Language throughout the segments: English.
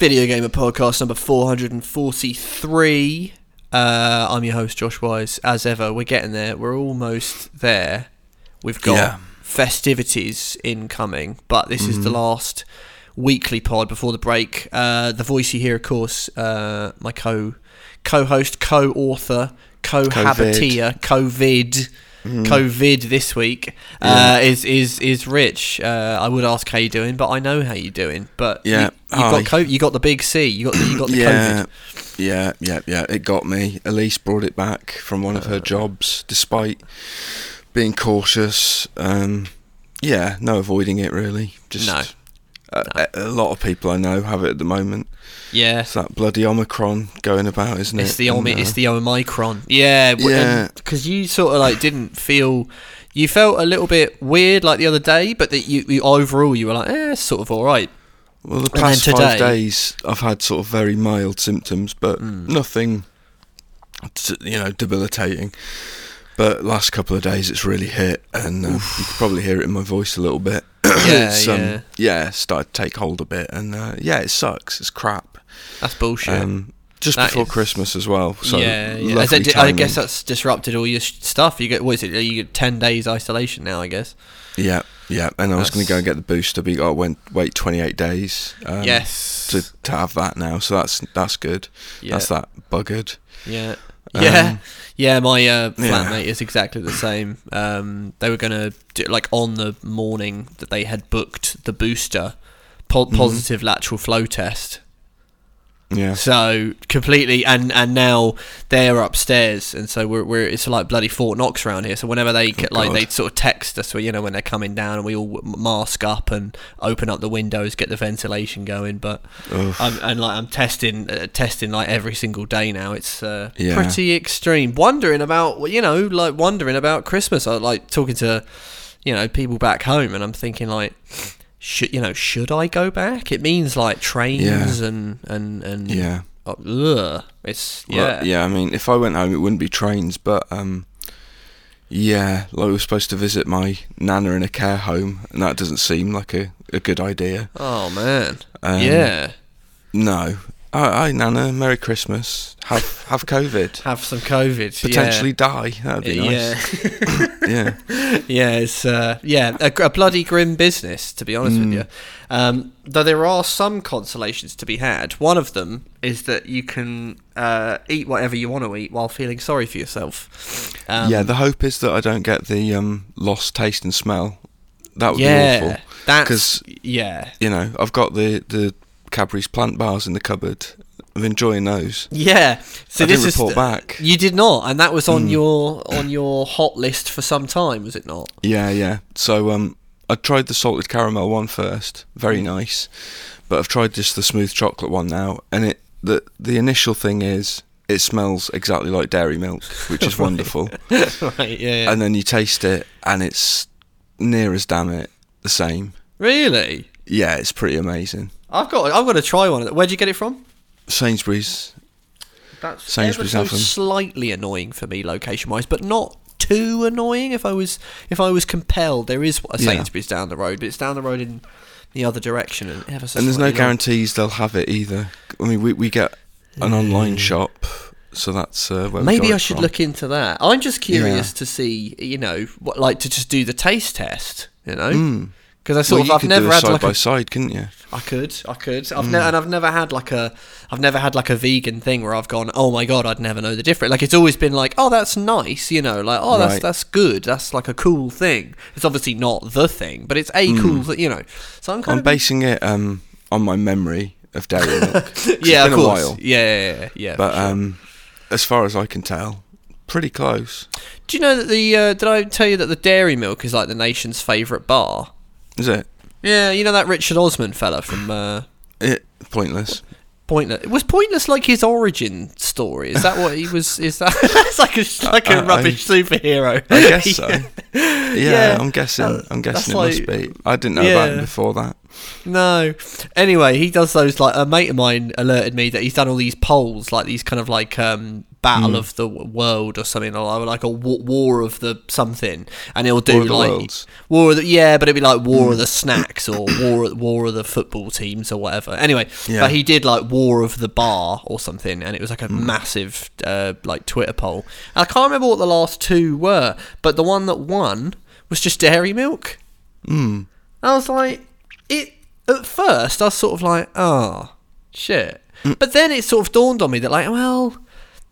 Video Gamer Podcast number 443. Uh, I'm your host, Josh Wise. As ever, we're getting there. We're almost there. We've got Yeah. festivities incoming, but this is Mm-hmm. the last weekly pod before the break. Uh, the voice you hear, of course, uh, my co co-host, co-author, cohabiteer, COVID. COVID this week uh, is is is Rich. Uh, I would ask how you doing, but I know how you doing. But Yeah, you, you got co- you got the big C. You got the, you got the yeah, COVID. yeah, yeah, yeah. It got me. Elise brought it back from one of Uh. her jobs, despite being cautious. Um, yeah, no avoiding it really. Just No. A, a a lot of people I know have it at the moment. Yeah, It's that bloody Omicron going about, isn't it? it's the And, Omi- uh, it's the Omicron. Yeah, Yeah. Because you sort of like didn't feel. You felt a little bit weird like the other day, but that you, you overall you were like, eh, sort of all right. Well, the past today- five days I've had sort of very mild symptoms, but Hmm. nothing, you know, debilitating. But last couple of days it's really hit, and uh, you can probably hear it in my voice a little bit. Yeah, um, yeah. yeah, started to take hold a bit, and uh, yeah, it sucks. It's crap. That's bullshit. Um, just That before is- Christmas as well. So yeah, yeah. I guess that's disrupted all your stuff. You get what is it? You get ten days isolation now. I guess. Yeah, yeah. And I was going to go and get the booster, but you got to wait, wait 28 days. Um, yes. To, to have that now, so that's that's good. yeah. That's that buggered. Yeah. Um, Yeah, yeah. My uh, yeah. flatmate is exactly the same. Um, they were gonna do, like on the morning that they had booked the booster, po- Mm-hmm. positive lateral flow test. Yeah. So completely, and and now they're upstairs, and so we're, we're it's like bloody Fort Knox around here. So whenever they like Oh, God. they sort of text us, you know, when they're coming down, and we all mask up and open up the windows, get the ventilation going. But. I'm and like I'm testing uh, testing like every single day now. It's uh, Yeah. pretty extreme. Wondering about you know like wondering about Christmas. I like talking to you know people back home, and I'm thinking like. Should you know? Should I go back? It means like trains Yeah. and and and Yeah. Ugh. It's yeah. Well, yeah, I mean, if I went home, it wouldn't be trains, but um, yeah, like we were supposed to visit my nana in a care home, and that doesn't seem like a, a good idea. Oh man. Um, yeah. No. Hi, hi, nana. Merry Christmas. Have have COVID. Have some COVID. Potentially die. That'd be nice. Yeah. yeah, it's uh, yeah a, a bloody grim business to be honest with you. Um, though there are some consolations to be had. One of them is that you can uh, eat whatever you want to eat while feeling sorry for yourself. Um, yeah. The hope is that I don't get the um, lost taste and smell. That would be yeah, awful. that's 'Cause- yeah. You know, I've got the the Cadbury's plant bars in the cupboard. I'm enjoying those. Yeah. So I this didn't is report back. You did not, and that was on Mm. your on your hot list for some time, was it not? Yeah, yeah. So um, I tried the salted caramel one first. Very nice, but I've tried just the smooth chocolate one now, and it the the initial thing is it smells exactly like dairy milk, which is wonderful. right. Yeah. yeah. And then you taste it, and it's near as damn it the same. really. Yeah, it's pretty amazing. I've got I've got to try one. Where'd you get it from? Sainsbury's. That's Sainsbury's ever so them. slightly annoying for me location wise, but not too annoying. If I was if I was compelled, there is a Yeah. Sainsbury's down the road, but it's down the road in the other direction, and ever so and there's no slightly long. guarantees they'll have it either. I mean, we we get an online shop, so that's uh, where we Maybe got I it should from. look into that. I'm just curious Yeah. to see, you know, what like to just do the taste test, you know, Mm. Because I sort Well, of you I've could never had side like by a side, couldn't you? I could, I could. Mm. I've ne- and I've never had like a, I've never had like a vegan thing where I've gone, oh my god, I'd never know the difference. Like it's always been like, oh, that's nice, you know, like oh, that's Right. that's good, that's like a cool thing. It's obviously not the thing, but it's a cool, thing, you know. So I'm kind Mm. I'm of basing it um, on my memory of dairy milk. yeah, of course, a while. yeah, yeah, yeah. yeah But sure. um, as far as I can tell, pretty close. do you know that the? Uh, did I tell you that the dairy milk is like the nation's favourite bar? Is it? Yeah, you know that Richard Osman fella from. Uh, It pointless. Pointless. It was pointless like his origin story? Is that what he was? Is that? it's like a like a I- I- rubbish superhero. I guess so. Yeah, Yeah, I'm guessing. I'm guessing it must be. I didn't know about him before that. No. Anyway, he does those like a mate of mine alerted me that he's done all these polls, like these kind of like um battle of the world or something, or like a war of the something, and it'll do War of the like Worlds. war of the yeah, but it'd be like war of the snacks or war war of the football teams or whatever. Anyway, Yeah. but he did like war of the bar or something, and it was like a massive uh, like Twitter poll. And I can't remember what the last two were, but the one that won was just dairy milk. Mm. I was like, it. At first, I was sort of like, oh, shit. Mm. But then it sort of dawned on me that, like, well,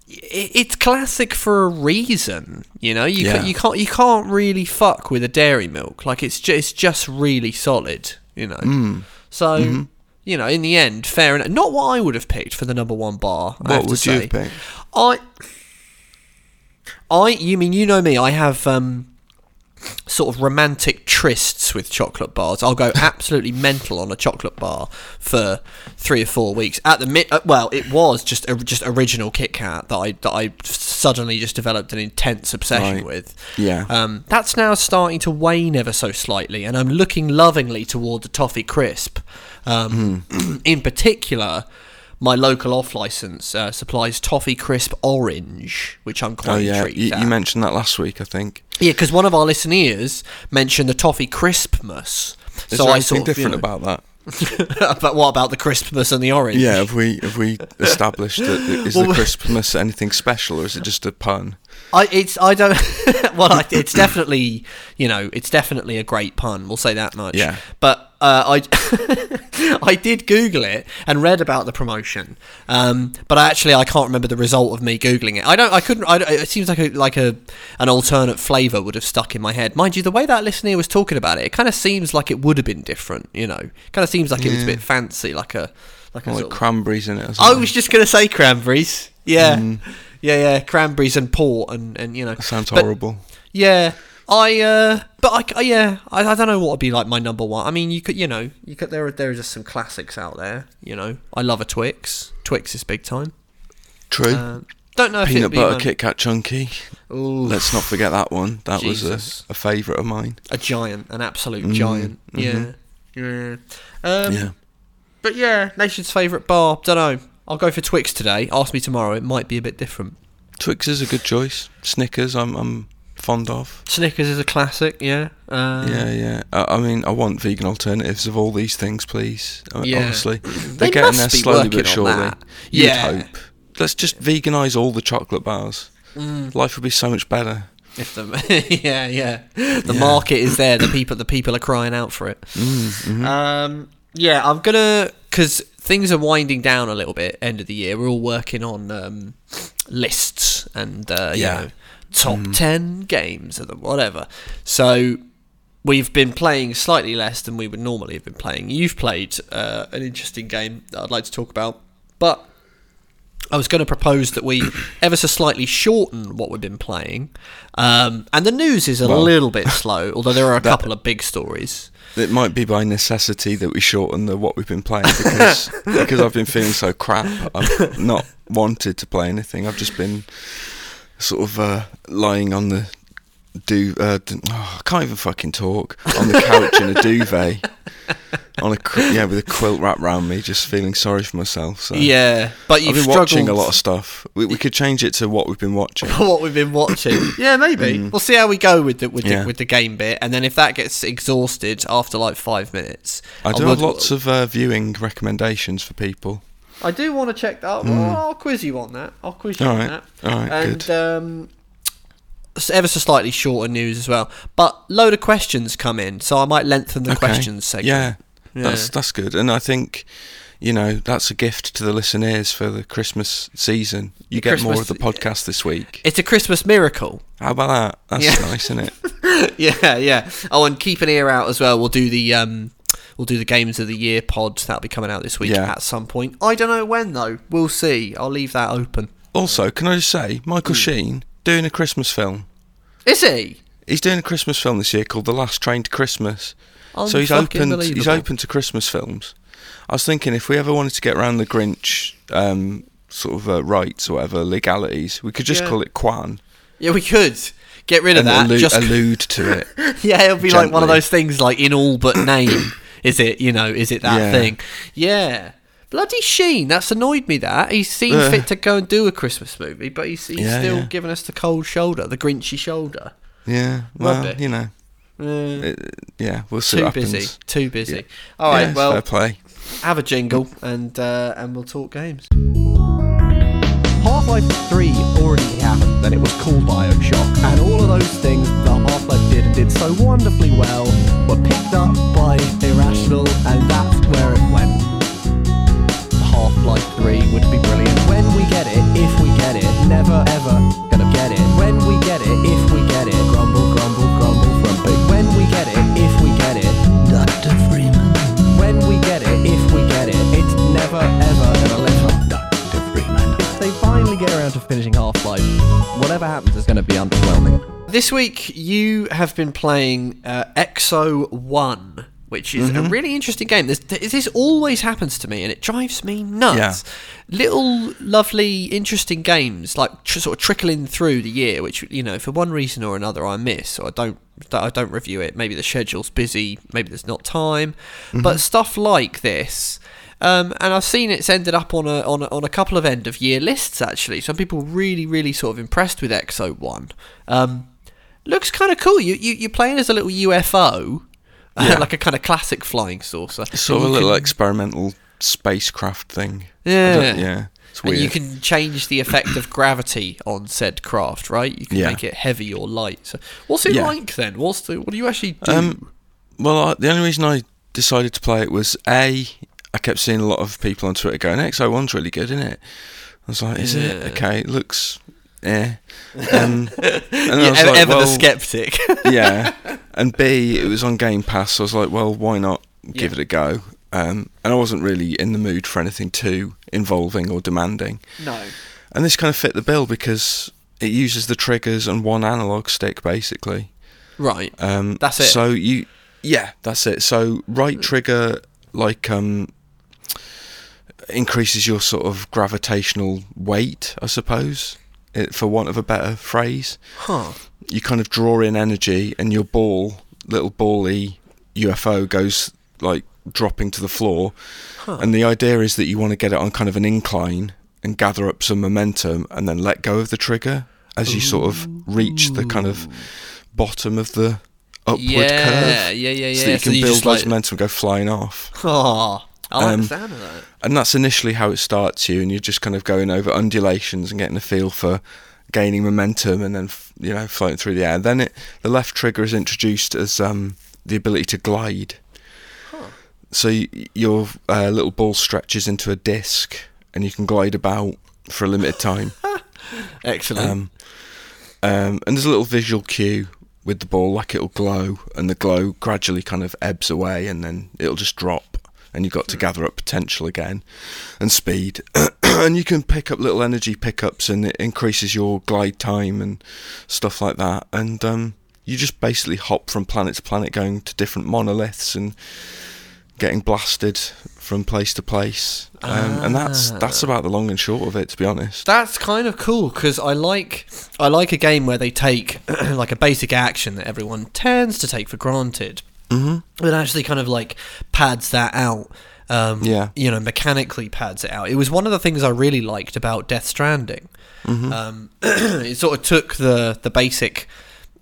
it's classic for a reason. You know, you Yeah. ca- you can't you can't really fuck with a dairy milk. Like, it's just it's just really solid. You know. Mm. So. Mm-hmm. You know, in the end, fair enough. Not what I would have picked for the number one bar. I have What to would you picked? I, I, you mean you know me? I have um, sort of romantic trysts with chocolate bars. I'll go absolutely mental on a chocolate bar for three or four weeks. At the mid, uh, well, it was just a, just original Kit Kat that I that I suddenly just developed an intense obsession Right. with. Yeah. Um, that's now starting to wane ever so slightly, and I'm looking lovingly toward the toffee crisp. Um, Hmm. in particular, my local off license uh, supplies toffee crisp orange, which I'm quite oh yeah, intrigued you, you mentioned that last week, I think. yeah, because one of our listeners mentioned the toffee crispmas. Is so there I anything sort of, you different know- about that? but what about the crispmas and the orange? Yeah, have we have we established that is Well, the Christmas anything special, or is it just a pun? I it's I don't well I, it's definitely you know it's definitely a great pun we'll say that much Yeah. but uh, I I did Google it and read about the promotion um, but actually I can't remember the result of me googling it. I don't I couldn't I, it seems like a like a an alternate flavour would have stuck in my head. Mind you the way that listener was talking about it it kind of seems like it would have been different you know? Kind of seems like it was a bit fancy like a like a like cranberries in it. Or I was just gonna say cranberries. Yeah. Yeah yeah cranberries and port and and you know. That sounds but- horrible. yeah, I. uh But I. Yeah, I, I don't know what would be like my number one. I mean, you could. You know, you could. There are there are just some classics out there. You know, I love a Twix. Twix is big time. True. Uh, don't know if Peanut butter my- Kit Kat Chunky. Ooh, Let's not forget that one. That Jesus. was a, a favourite of mine. a giant, an absolute Mm, giant. mhm. Yeah, yeah. Um, yeah. But yeah, nation's favourite bar. Don't know. I'll go for Twix today. Ask me tomorrow. It might be a bit different. Twix is a good choice. Snickers, I'm I'm fond of. Snickers is a classic. Yeah. Uh, yeah, yeah. I, I mean, I want vegan alternatives of all these things, please. I mean, Yeah. Honestly, They they're getting must there slowly but surely. that. You'd Yeah. hope. Let's just veganise all the chocolate bars. Mm. Life would be so much better. If the yeah yeah the Yeah. market is there, the people the people are crying out for it. Mm, mhm. Um, yeah, I'm gonna because things are winding down a little bit. End of the year, we're all working on um, lists and uh, you Yeah. know top Mm. ten games or whatever. So we've been playing slightly less than we would normally have been playing. You've played uh, an interesting game that I'd like to talk about, but. I was going to propose that we ever so slightly shorten what we've been playing, um, and the news is a Well, little bit slow. Although there are a that- couple of big stories. It might be by necessity that we shorten the what we've been playing because because I've been feeling so crap. I've not wanted to play anything. I've just been sort of uh, lying on the do. Uh, oh, I can't even fucking talk on the couch in a duvet. On a yeah, with a quilt wrapped around me, just feeling sorry for myself. So Yeah, but you've I've been struggled watching a lot of stuff. We, we could change it to what we've been watching. what we've been watching. yeah, maybe we'll see how we go with the with Mm. Yeah. the with the game bit, and then if that gets exhausted after like five minutes, I do will- have lots of uh, viewing recommendations for people. I do want to check that. Well, I'll quiz you on that. I'll quiz you All on right, that. all right, and good. um, ever so slightly shorter news as well, but load of questions come in, so I might lengthen the Okay. questions segment. Yeah, Yeah. that's that's good, and I think you know that's a gift to the listeners for the Christmas season. You The get more of the podcast this week. It's a Christmas miracle. How about that? That's Yeah. nice, isn't it? yeah, yeah. Oh, and keep an ear out as well. We'll do the um, we'll do the games of the year pod that'll be coming out this week Yeah. at some point. I don't know when though. We'll see. I'll leave that open. Also, can I just say, Michael Hmm. Sheen doing a Christmas film. Is he? He's doing a Christmas film this year called The Last Train to Christmas. so he's open. He's open to Christmas films. I was thinking if we ever wanted to get around the Grinch um, sort of uh, rights or whatever legalities, we could just Yeah. call it Quan Yeah, we could get rid of that. allude, just allude to it. yeah, it'll be like one of those things like in all but name. is it? You know, is it that Yeah. thing? Yeah. Bloody Sheen, that's annoyed me. That he's seen Uh. fit to go and do a Christmas movie, but he's, he's Yeah, still yeah. giving us the cold shoulder, the Grinchy shoulder. Yeah, well, you know, Uh, it, yeah, we'll see too busy, too busy. All right, well, play. have a jingle and uh, and we'll talk games. Half-Life 3 already happened, then it was called Bioshock, and all of those things that Half-Life did and did so wonderfully well were picked up by Irrational, and that's where it went. Half-Life 3 would be brilliant when we get it, if we get it, never ever gonna get it. When we get it, if we get it, grumble, get around to finishing Half-Life, whatever happens is gonna be underwhelming. This week you have been playing uh, Exo One, which is a really interesting game. This, this always happens to me, and it drives me nuts. Little lovely, interesting games like tr- sort of trickling through the year, which you know for one reason or another I miss, or I don't. I don't review it. Maybe the schedule's busy. Maybe there's not time. But stuff like this. Um, and I've seen it's ended up on a, on a on a couple of end of year lists actually. Some people really really sort of impressed with Exo One. Um, looks kind of cool. You you you're playing as a little UFO, Yeah. like a kind of classic flying saucer. Sort of a little can- experimental spacecraft thing. Yeah. yeah. It's And you can change the effect of gravity on said craft, right? You can Yeah. make it heavy or light. So, what's it Yeah. like then? What's the what do you actually do? Um, well, I, the only reason I decided to play it was a. I kept seeing a lot of people on Twitter going, "Exo One's really good, isn't it?" I was like, "Is Yeah. it okay? It looks, eh." Um, and I yeah, was ever, like, ever the skeptic. yeah. And B, it was on Game Pass, so I was like, well, why not give Yeah. it a go? Um, and I wasn't really in the mood for anything too involving or demanding. no. And this kind of fit the bill because it uses the triggers and one analog stick basically. Right. Um, That's it? So you, yeah, that's it. So right trigger like um increases your sort of gravitational weight, I suppose, it, for want of a better phrase. Huh. You kind of draw in energy, and your ball, little bally UFO, goes like dropping to the floor. Huh. And the idea is that you want to get it on kind of an incline and gather up some momentum, and then let go of the trigger as you sort of reach the kind of bottom of the upward yeah, curve yeah, yeah, yeah. so that you So can you build loads like, momentum and go flying off. Oh, I like Um, the sound of that. And that's initially how it starts you, and you're just kind of going over undulations and getting a feel for gaining momentum and then f- you know floating through the air. Then it the left trigger is introduced as um, the ability to glide. So y- your uh, little ball stretches into a disc, and you can glide about for a limited time. Excellent. Um, um, and there's a little visual cue with the ball, like it'll glow, and the glow gradually kind of ebbs away, and then it'll just drop, and you've got to gather up potential again, and speed, and you can pick up little energy pickups, and it increases your glide time and stuff like that, and um, you just basically hop from planet to planet, going to different monoliths and getting blasted from place to place, um, and that's that's about the long and short of it, to be honest. That's kind of cool because I like I like a game where they take like a basic action that everyone tends to take for granted, hmm but actually kind of like pads that out. Um, Yeah. you know, mechanically pads it out. It was one of the things I really liked about Death Stranding. Mm-hmm. Um, it sort of took the the basic.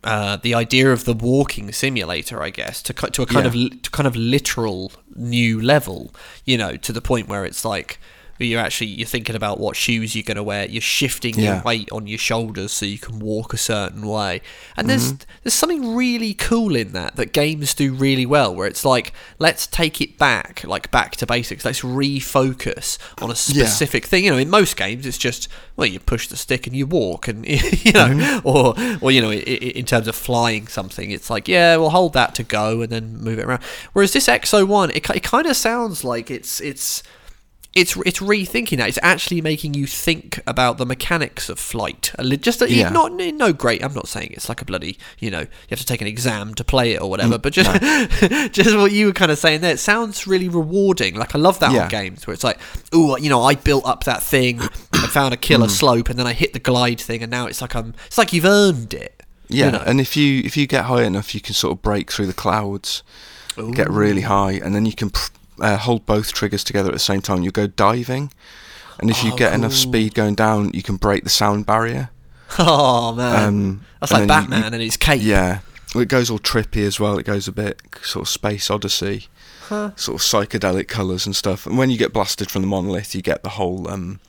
Uh, the idea of the walking simulator, I guess, to to a kind Yeah. of to kind of literal new level, you know, to the point where it's like you're actually you're thinking about what shoes you're going to wear. You're shifting your weight on your shoulders so you can walk a certain way. And there's Mm-hmm. there's something really cool in that that games do really well, where it's like let's take it back, like back to basics. Let's refocus on a specific thing. You know, in most games it's just well you push the stick and you walk, and you know, Mm-hmm. or or you know, in terms of flying something, it's like yeah, we'll hold that to go and then move it around. Whereas this Exo One, it, it kind of sounds like it's it's it's it's rethinking that. It's actually making you think about the mechanics of flight. Just a, Yeah. not no great. I'm not saying it's like a bloody you know you have to take an exam to play it or Mm, whatever. but just just what you were kind of saying there. It sounds really rewarding. Like I love that Yeah. on games where it's like, oh, you know, I built up that thing, I found a Mm. killer slope, and then I hit the glide thing, and now it's like I'm. It's like you've earned it. you Yeah, know? and if you if you get high enough, you can sort of break through the clouds, get really high, and then you can pr- uh, hold both triggers together at the same time, you go diving, and if you Oh, get enough speed going down, you can break the sound barrier. Oh man, Um, that's like then you- Batman and his cape. Yeah, well, it goes all trippy as well. It goes a bit sort of space odyssey, Huh. sort of psychedelic colours and stuff. And when you get blasted from the monolith, you get the whole, um,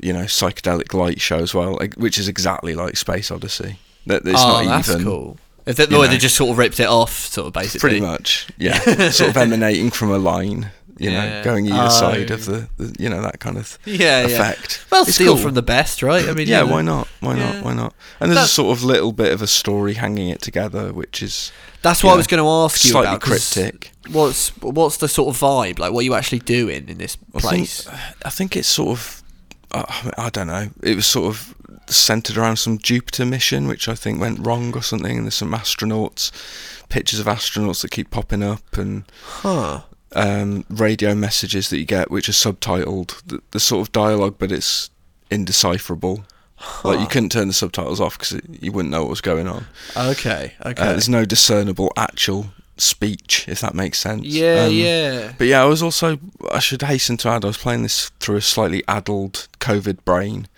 you know, psychedelic light show as well, which is exactly like Space Odyssey. That it's oh, not that's even cool. Is that the way know. they just sort of ripped it off, sort of basically? pretty much, yeah, sort of emanating from a line. You Yeah. know, going either side Oh. of the, the, you know, that kind of Yeah, yeah. effect. Well, It's steal cool. from the best, right? I mean, yeah, you know. why not? Why Yeah. not? Why not? And there's That's- a sort of little bit of a story hanging it together, which is That's you what I was going to ask you slightly about. 'cause cryptic. What's what's the sort of vibe? Like, what are you actually doing in this I think- place? I think it's sort of, uh, I don't know. It was sort of centered around some Jupiter mission, which I think went wrong or something. And there's some astronauts, pictures of astronauts that keep popping up, and Huh. um, radio messages that you get, which are subtitled. The, the sort of dialogue, but it's indecipherable. Like you couldn't turn the subtitles off because you wouldn't know what was going on. Okay. Okay. Uh, there's no discernible actual speech, if that makes sense. yeah. Um, yeah. But yeah, I was also, I should hasten to add, I was playing this through a slightly addled COVID brain,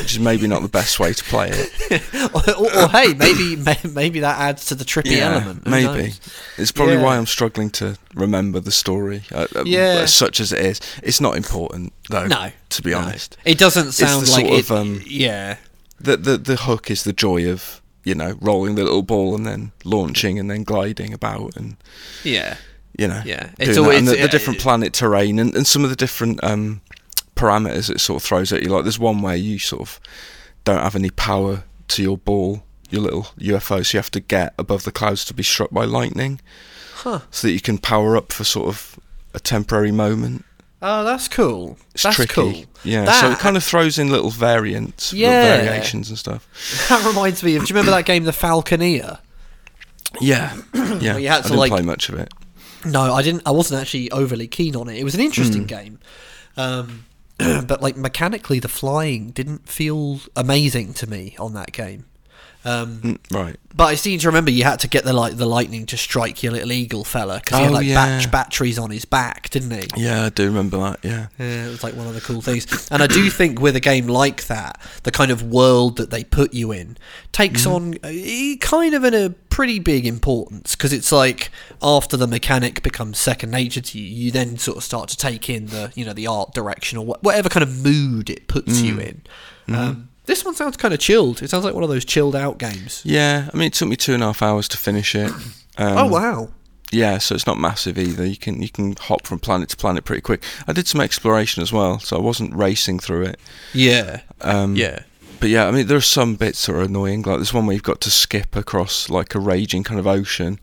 which is maybe not the best way to play it. or, or, or, hey, maybe maybe that adds to the trippy element. Who maybe. knows? It's probably why I'm struggling to remember the story, uh, uh, Yeah. such as it is. It's not important, though, No. to be no. honest. It doesn't sound like sort it. of, um, yeah. The, the, the hook is the joy of, you know, rolling the little ball and then launching and then gliding about and, Yeah. you know, Yeah. It's always and the, the different planet terrain and, and some of the different um, parameters it sort of throws at you. Like there's one where you sort of don't have any power to your ball, your little UFO, so you have to get above the clouds to be struck by lightning, Huh. so that you can power up for sort of a temporary moment. Oh, that's cool. It's that's tricky. cool. Yeah, That, so it kind of throws in little variants, little Yeah. variations and stuff. that reminds me of. Do you remember that game, The Falconeer? Yeah, yeah. You had to I didn't like- play much of it. No, I didn't. I wasn't actually overly keen on it. It was an interesting Hmm. game, um, but like mechanically, the flying didn't feel amazing to me on that game. Um, Mm, right. but I seem to remember you had to get the like the lightning to strike your little eagle fella because he had Oh, like yeah. batch batteries on his back, didn't he? Yeah, I do remember that. Yeah. Yeah, it was like one of the cool things. And I do think with a game like that, the kind of world that they put you in takes on uh, kind of in a pretty big importance because it's like after the mechanic becomes second nature to you, you then sort of start to take in the you know the art direction or wha- whatever kind of mood it puts you in. Um, this one sounds kind of chilled. It sounds like one of those chilled out games. Yeah, I mean, it took me two and a half hours to finish it. Um, oh wow! Yeah, so it's not massive either. You can you can hop from planet to planet pretty quick. I did some exploration as well, so I wasn't racing through it. Yeah, Um, yeah. But yeah, I mean, there are some bits that are annoying. Like there's one where you've got to skip across like a raging kind of ocean,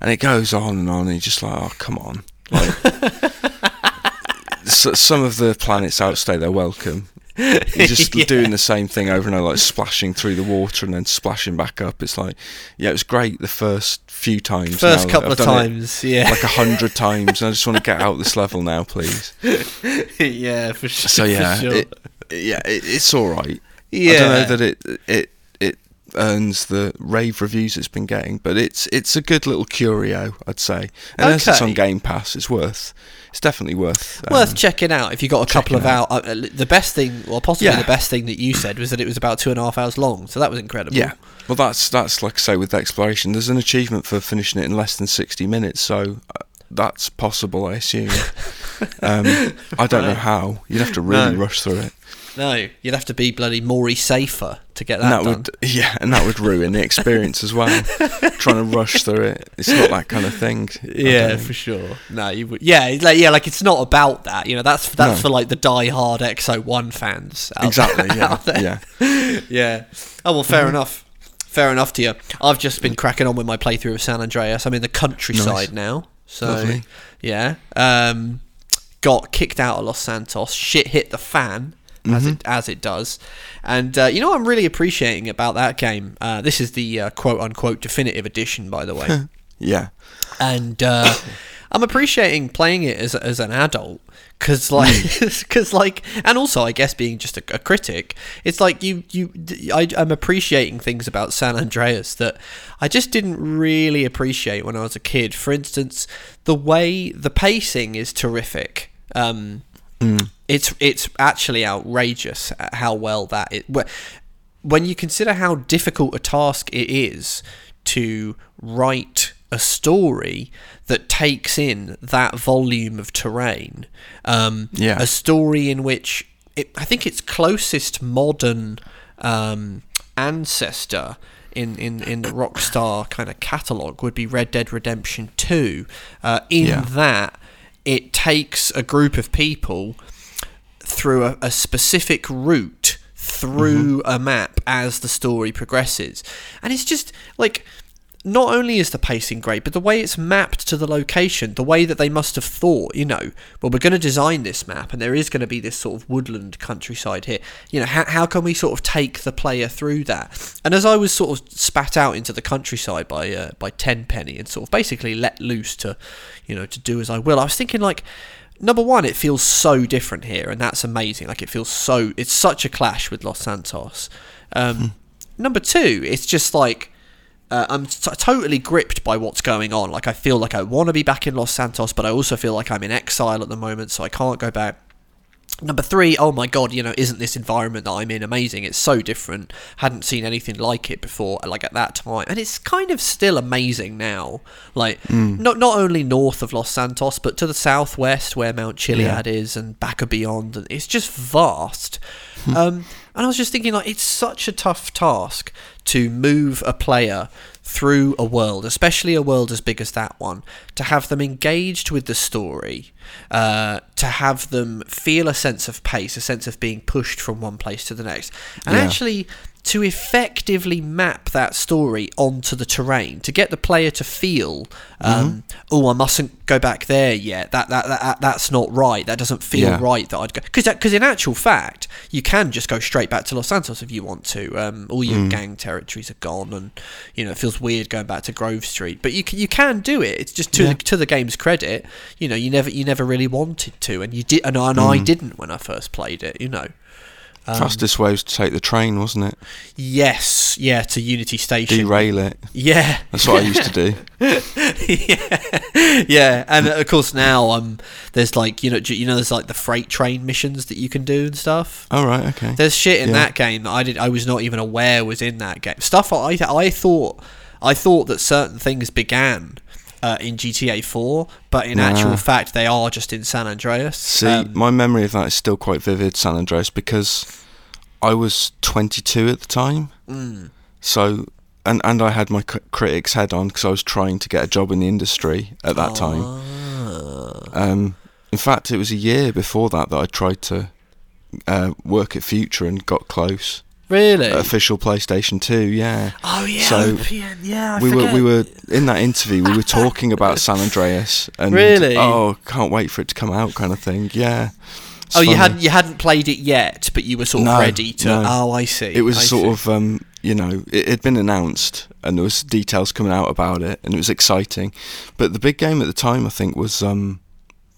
and it goes on and on, and you're just like, oh, come on. Like, s- some of the planets outstay their welcome. You're just Yeah. doing the same thing over and over, like splashing through the water and then splashing back up. It's like, yeah, it was great the first few times. First Now couple I've of times, yeah, like a hundred times, and I just want to get out this level now, please. yeah, for sure. So yeah, sure. it, yeah, it, it's all right. yeah. I don't know that it it it earns the rave reviews it's been getting, but it's it's a good little curio, I'd say. And as it's on Game Pass, it's worth. It's definitely worth. worth um, checking out if you got a couple of out. Uh, uh, the best thing, or possibly Yeah. the best thing that you said was that it was about two and a half hours long. So that was incredible. Yeah. Well, that's that's like I say with the exploration. There's an achievement for finishing it in less than sixty minutes, so uh, that's possible, I assume. um, I don't know how. You'd have to really No. rush through it. No, you'd have to be bloody Maury safer to get And that, that done. would, yeah, and that would ruin the experience as well. Trying to rush through it, it's not that kind of thing. Yeah, for sure. No, you would. Yeah, like yeah, like it's not about that. You know, that's that's No. for like the die-hard Exo One fans. Out exactly. Yeah, yeah. yeah. Oh well, fair Mm-hmm. enough. Fair enough to you. I've just been cracking on with my playthrough of San Andreas. I'm in the countryside Nice. now, so Lovely. yeah. Um, got kicked out of Los Santos. Shit hit the fan. As Mm-hmm. it as it does, and uh, you know what I'm really appreciating about that game. Uh, this is the uh, quote unquote definitive edition, by the way Yeah. and uh, I'm appreciating playing it as as an adult because like because like and also I guess being just a, a critic, it's like you you I, I'm appreciating things about San Andreas that I just didn't really appreciate when I was a kid. For instance, the way the pacing is terrific. Um, It's it's actually outrageous how well that it. When you consider how difficult a task it is to write a story that takes in that volume of terrain, um, Yeah. a story in which it, I think its closest modern um, ancestor in, in, in the Rockstar kind of catalogue would be Red Dead Redemption 2. Uh, in Yeah. that, it takes a group of people through a, a specific route through mm-hmm. a map as the story progresses. And it's just like not only is the pacing great, but the way it's mapped to the location, the way that they must have thought, you know, well, we're going to design this map and there is going to be this sort of woodland countryside here. You know, how, how can we sort of take the player through that? And as I was sort of spat out into the countryside by uh, by Tenpenny and sort of basically let loose to, you know, to do as I will, I was thinking like, number one, it feels so different here, and that's amazing. Like it feels so, it's such a clash with Los Santos. Um, Number two, it's just like uh, I'm t- totally gripped by what's going on. Like I feel like I want to be back in Los Santos, but I also feel like I'm in exile at the moment, so I can't go back. Number three, oh my god, you know, isn't this environment that I'm in amazing? It's so different. Hadn't seen anything like it before, like at that time, and it's kind of still amazing now. Like not not only north of Los Santos, but to the southwest where Mount Chiliad is, and back and beyond, and it's just vast. um, and I was just thinking, like, it's such a tough task to move a player through a world, especially a world as big as that one, to have them engaged with the story, uh, to have them feel a sense of pace, a sense of being pushed from one place to the next, and Yeah. actually to effectively map that story onto the terrain, to get the player to feel, um, oh, I mustn't go back there yet. That, that that that's not right. That doesn't feel Yeah. right that I'd go because because in actual fact you can just go straight back to Los Santos if you want to. Um, all your gang territories are gone, and you know it feels weird going back to Grove Street. But you can, you can do it. It's just to Yeah. the, to the game's credit. You know you never you never really wanted to, and you did, and, and I didn't when I first played it. You know. Um, Fastest way was to take the train, wasn't it? Yes, yeah, to Unity Station. Derail it. Yeah, That's what I used to do. yeah, yeah, and of course now um, there's like you know you know there's like the freight train missions that you can do and stuff. Oh right. okay. There's shit in Yeah. that game that I did I was not even aware was in that game. Stuff I I thought I thought that certain things began uh, in GTA 4, but in Nah. actual fact they are just in San Andreas. See, Um, my memory of that is still quite vivid, San Andreas, because I was 22 at the time. mm, So, and and I had my c- critics head on because I was trying to get a job in the industry at that time. ah. Um, in fact, it was a year before that that I tried to uh, work at Future and got close. Really? Official PlayStation 2, yeah. oh yeah, so OPN, yeah. I we were we were in that interview. We were talking about San Andreas and Really? oh, can't wait for it to come out, kind of thing. Yeah. It's Oh, you hadn't you hadn't played it yet, but you were sort of No, ready to. no. Oh, I see. It was I sort see. of um, you know it had been announced and there was details coming out about it and it was exciting. But the big game at the time, I think, was um,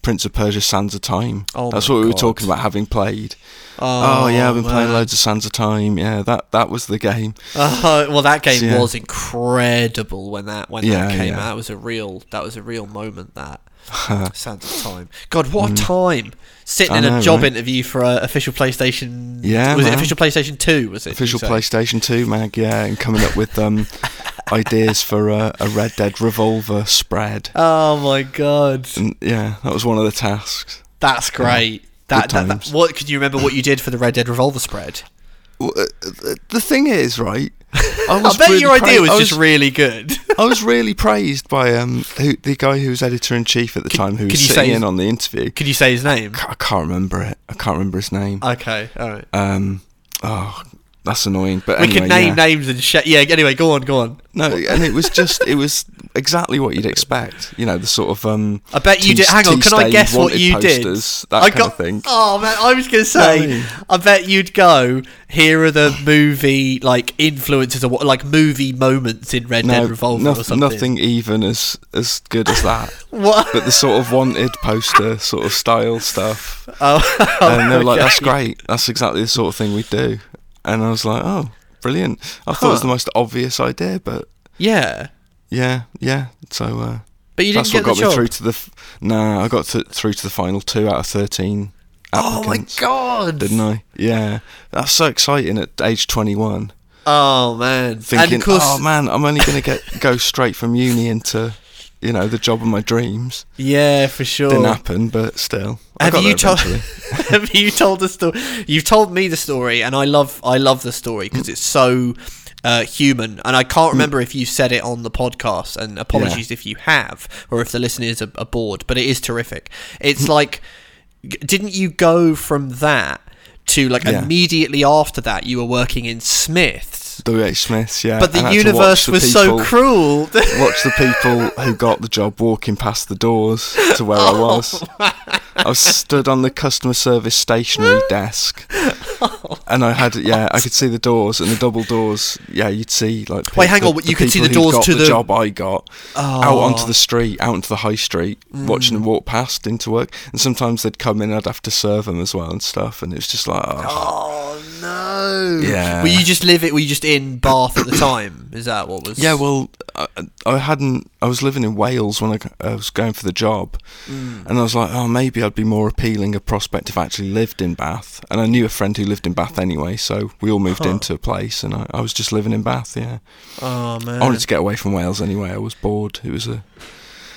Prince of Persia: Sands of Time. Oh That's what we were talking about having played. Oh, Oh, yeah, I've been playing loads of Sands of Time. Yeah, that that was the game. Uh, well, that game So, yeah. was incredible when that when Yeah, that came yeah. out. That was a real that was a real moment. That Sands of Time. God, what a time! Sitting Mm. I in a know, job right? interview for a official PlayStation. Yeah, was it official PlayStation Two? Was it Official you say? PlayStation 2 mag, yeah, and coming up with um, ideas for a, a Red Dead Revolver spread. Oh my god, And yeah, that was one of the tasks. that's great. That, that, that times. what can you remember what you did for the Red Dead Revolver spread? Well, uh, uh, The thing is, right? I, I was bet really your idea pra- was I just really good. I was really praised by um who, the guy who was editor in chief at the Can- time, who was you say sitting his- in on the interview. Could you say his name? I can't remember it. I can't remember his name. Okay, all right. Um, oh, that's annoying. But we anyway, can name yeah. names and shit. Yeah. Anyway, go on, go on. No, and it was just it was exactly what you'd expect. You know, the sort of um. I bet you did. Hang on, can I guess what you posters, did? That I kind got. of thing. Oh man, I was gonna say. I bet you'd go. Here are the movie like influences or what, like movie moments in Red No, Dead Revolver noth- or something. nothing even as as good as that. What? but the sort of wanted poster sort of style stuff. Oh, And they were like, "That's great. That's exactly the sort of thing we do." And I was like, "Oh, brilliant!" I thought it was the most obvious idea, but Yeah, yeah, yeah. So uh, but you didn't that's get what the got me job. through to the. F- nah, I got to, through to the final two out of thirteen oh my applicants. god! Didn't I? Yeah, that's so exciting at age twenty-one. Oh man! Thinking, and of course, oh man, I'm only going to get go straight from uni into, you know, the job of my dreams. yeah, for sure. Didn't happen, but still. I Have you told? have you told the story? You've told me the story, and I love I love the story because it's so uh, human. And I can't remember if you said it on the podcast. And apologies if you have, or if the listeners are, are bored. But it is terrific. It's like, didn't you go from that to like Yeah. immediately after that you were working in Smiths? W.H. Smiths, yeah. But the and I had to universe the was so cruel. Watch the people who got the job walking past the doors to where I oh, was. I was stood on the customer service stationery desk, oh, and I had yeah, I could see the doors and the double doors. Yeah, you'd see like. the Wait, hang on, the you could see people the doors got to the the- job I got out Oh. onto the street, out into the high street, watching Mm. them walk past into work. And sometimes they'd come in, I'd have to serve them as well and stuff. And it was just like, oh, Oh no! Yeah. Were you just live it? Were you just in Bath at the time? Is that what was? Yeah, well, I, I hadn't. I was living in Wales when I was going for the job, Mm. and I was like, oh, maybe I'd be more appealing a prospect if I actually lived in Bath. And I knew a friend who lived in Bath anyway, so we all moved Huh. into a place, and I, I was just living in Bath. Yeah, Oh man. I wanted to get away from Wales anyway. I was bored. It was a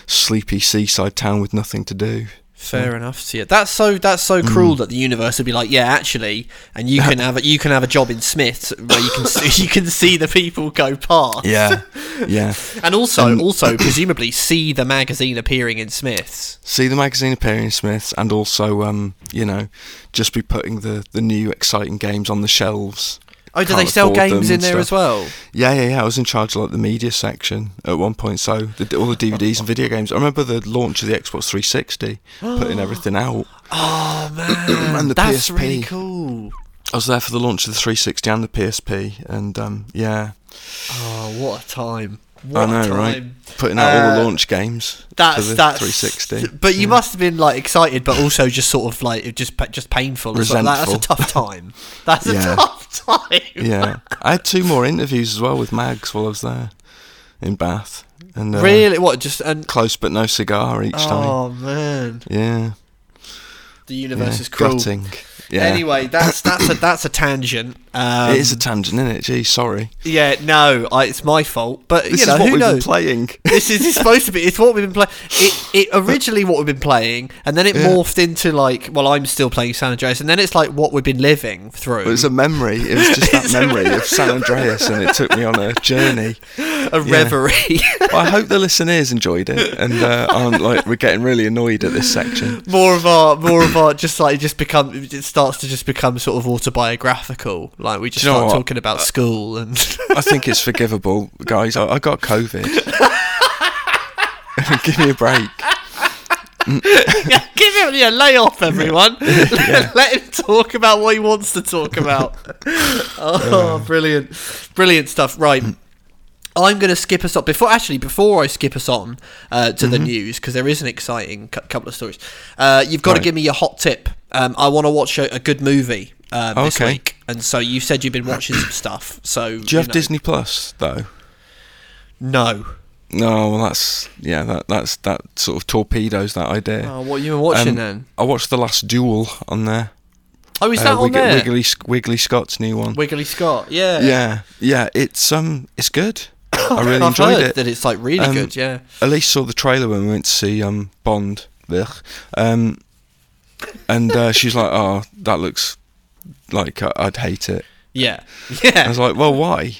sleepy seaside town with nothing to do. Fair enough. So, yeah, that's so that's so Mm. cruel that the universe would be like, yeah, actually, and you can have a, you can have a job in Smiths where you can see, you can see the people go past. Yeah, yeah. and also And- also presumably see the magazine appearing in Smiths. See the magazine appearing in Smiths, and also, um, you know, just be putting the the new exciting games on the shelves. Oh, do they sell games in there as well? Yeah, yeah, yeah. I was in charge of like the media section at one point, so the, all the DVDs and video games. I remember the launch of the Xbox 360, putting everything out. Oh man, And the that's PSP. really cool. I was there for the launch of the 360 and the PSP, and um, yeah, Oh, what a time! What I know, right? Putting out all Uh, the launch games That's for the that's 360. But you must have been like excited, but also just sort of like just just painful. well. That- That's a tough time. That's a tough time. yeah, I had two more interviews as well with Mags while I was there in Bath, and uh, Really? What? Just and close but no cigar each time. oh man, Yeah, the universe yeah, is cruel. gutting. Yeah. Anyway, that's that's a that's a tangent. Um, it is a tangent, isn't it? Gee, sorry. yeah. No, I, it's my fault. But This you know is what who we've knows? been playing. this is it's supposed to be. It's what we've been playing. It, it originally what we've been playing, and then it Yeah. morphed into like, well, I'm still playing San Andreas, and then it's like what we've been living through. It was a memory. It was just that memory of San Andreas, and it took me on a journey. a reverie. I hope the listeners enjoyed it, and uh, aren't like we're getting really annoyed at this section. more of our, more of our, just like just become. It starts to just become sort of autobiographical. Like we just you start talking about school and. I think it's forgivable, guys. I, I got COVID. Give me a break. yeah, give him yeah, lay off everyone. Let him talk about what he wants to talk about. oh, brilliant, brilliant stuff. Right. I'm going to skip us on before. Actually, before I skip us on uh, to the Mm-hmm. news, because there is an exciting cu- couple of stories. Uh, you've got to Right. give me your hot tip. Um, I want to watch a, a good movie uh, this Okay. week, and so you said you've been watching some stuff. So Do you have know. Disney Plus though? No. No, well that's yeah, that that's that sort of torpedoes that idea. Oh, what you been watching Um, then? I watched the last Duel on there. Oh, is Uh, that on Wig- there? Wiggly Sc- Wiggly Scott's new one. Wiggly Scott. Yeah. Yeah, yeah, it's um, it's good. I really I've enjoyed heard it. that it's like really Um, good. Yeah. Elise saw the trailer when we went to see um Bond, Ugh. um, and uh, she's like, "Oh, that looks like I- I'd hate it." Yeah. Yeah. I was like, "Well, why?"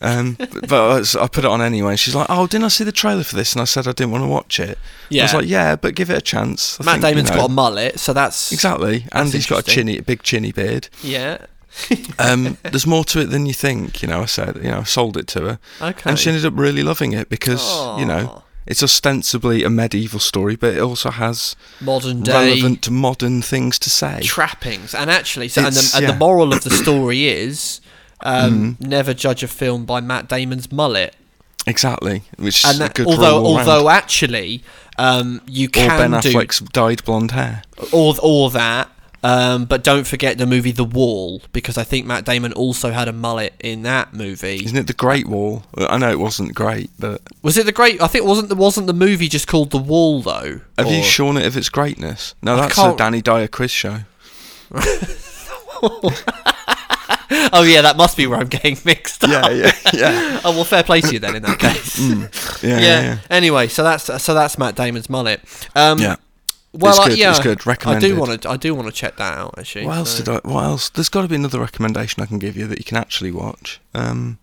Um, but, but I I put it on anyway. She's like, "Oh, didn't I see the trailer for this?" And I said I didn't want to watch it. I Yeah. was like, "Yeah, but give it a chance." I Matt think, you Damon's know- got a mullet, so that's exactly, and he's got a chinny, big chinny beard. Yeah. um, there's more to it than you think. You know, I said, you know, I sold it to her, Okay. and she ended up really loving it because you know. It's ostensibly a medieval story, but it also has modern day relevant to modern things to say. trappings. And actually, so and the, and yeah. Mm. moral of the story is um, never judge a film by Matt Damon's mullet. exactly, which And is a that, good although rule all round. although actually um, you or can Ben do Affleck's dyed blonde hair. all all that. Um, but don't forget the movie The Wall because I think Matt Damon also had a mullet in that movie. Isn't it the Great Wall? I know it wasn't great, but Was it the great? I think it wasn't. Wasn't the movie just called The Wall though? have you Or- shorn it of its greatness? No, that's a Danny Dyer quiz show. Oh yeah, that must be where I'm getting mixed up. Yeah, yeah, yeah, Oh well, fair play to you then in that case. yeah, yeah. yeah. yeah. Anyway, so that's so that's Matt Damon's mullet. Um, Yeah. Well, It's I- yeah, it's good, I do want to. I do want to check that out. Actually. What else so- did I? What else? There's got to be another recommendation I can give you that you can actually watch. Um,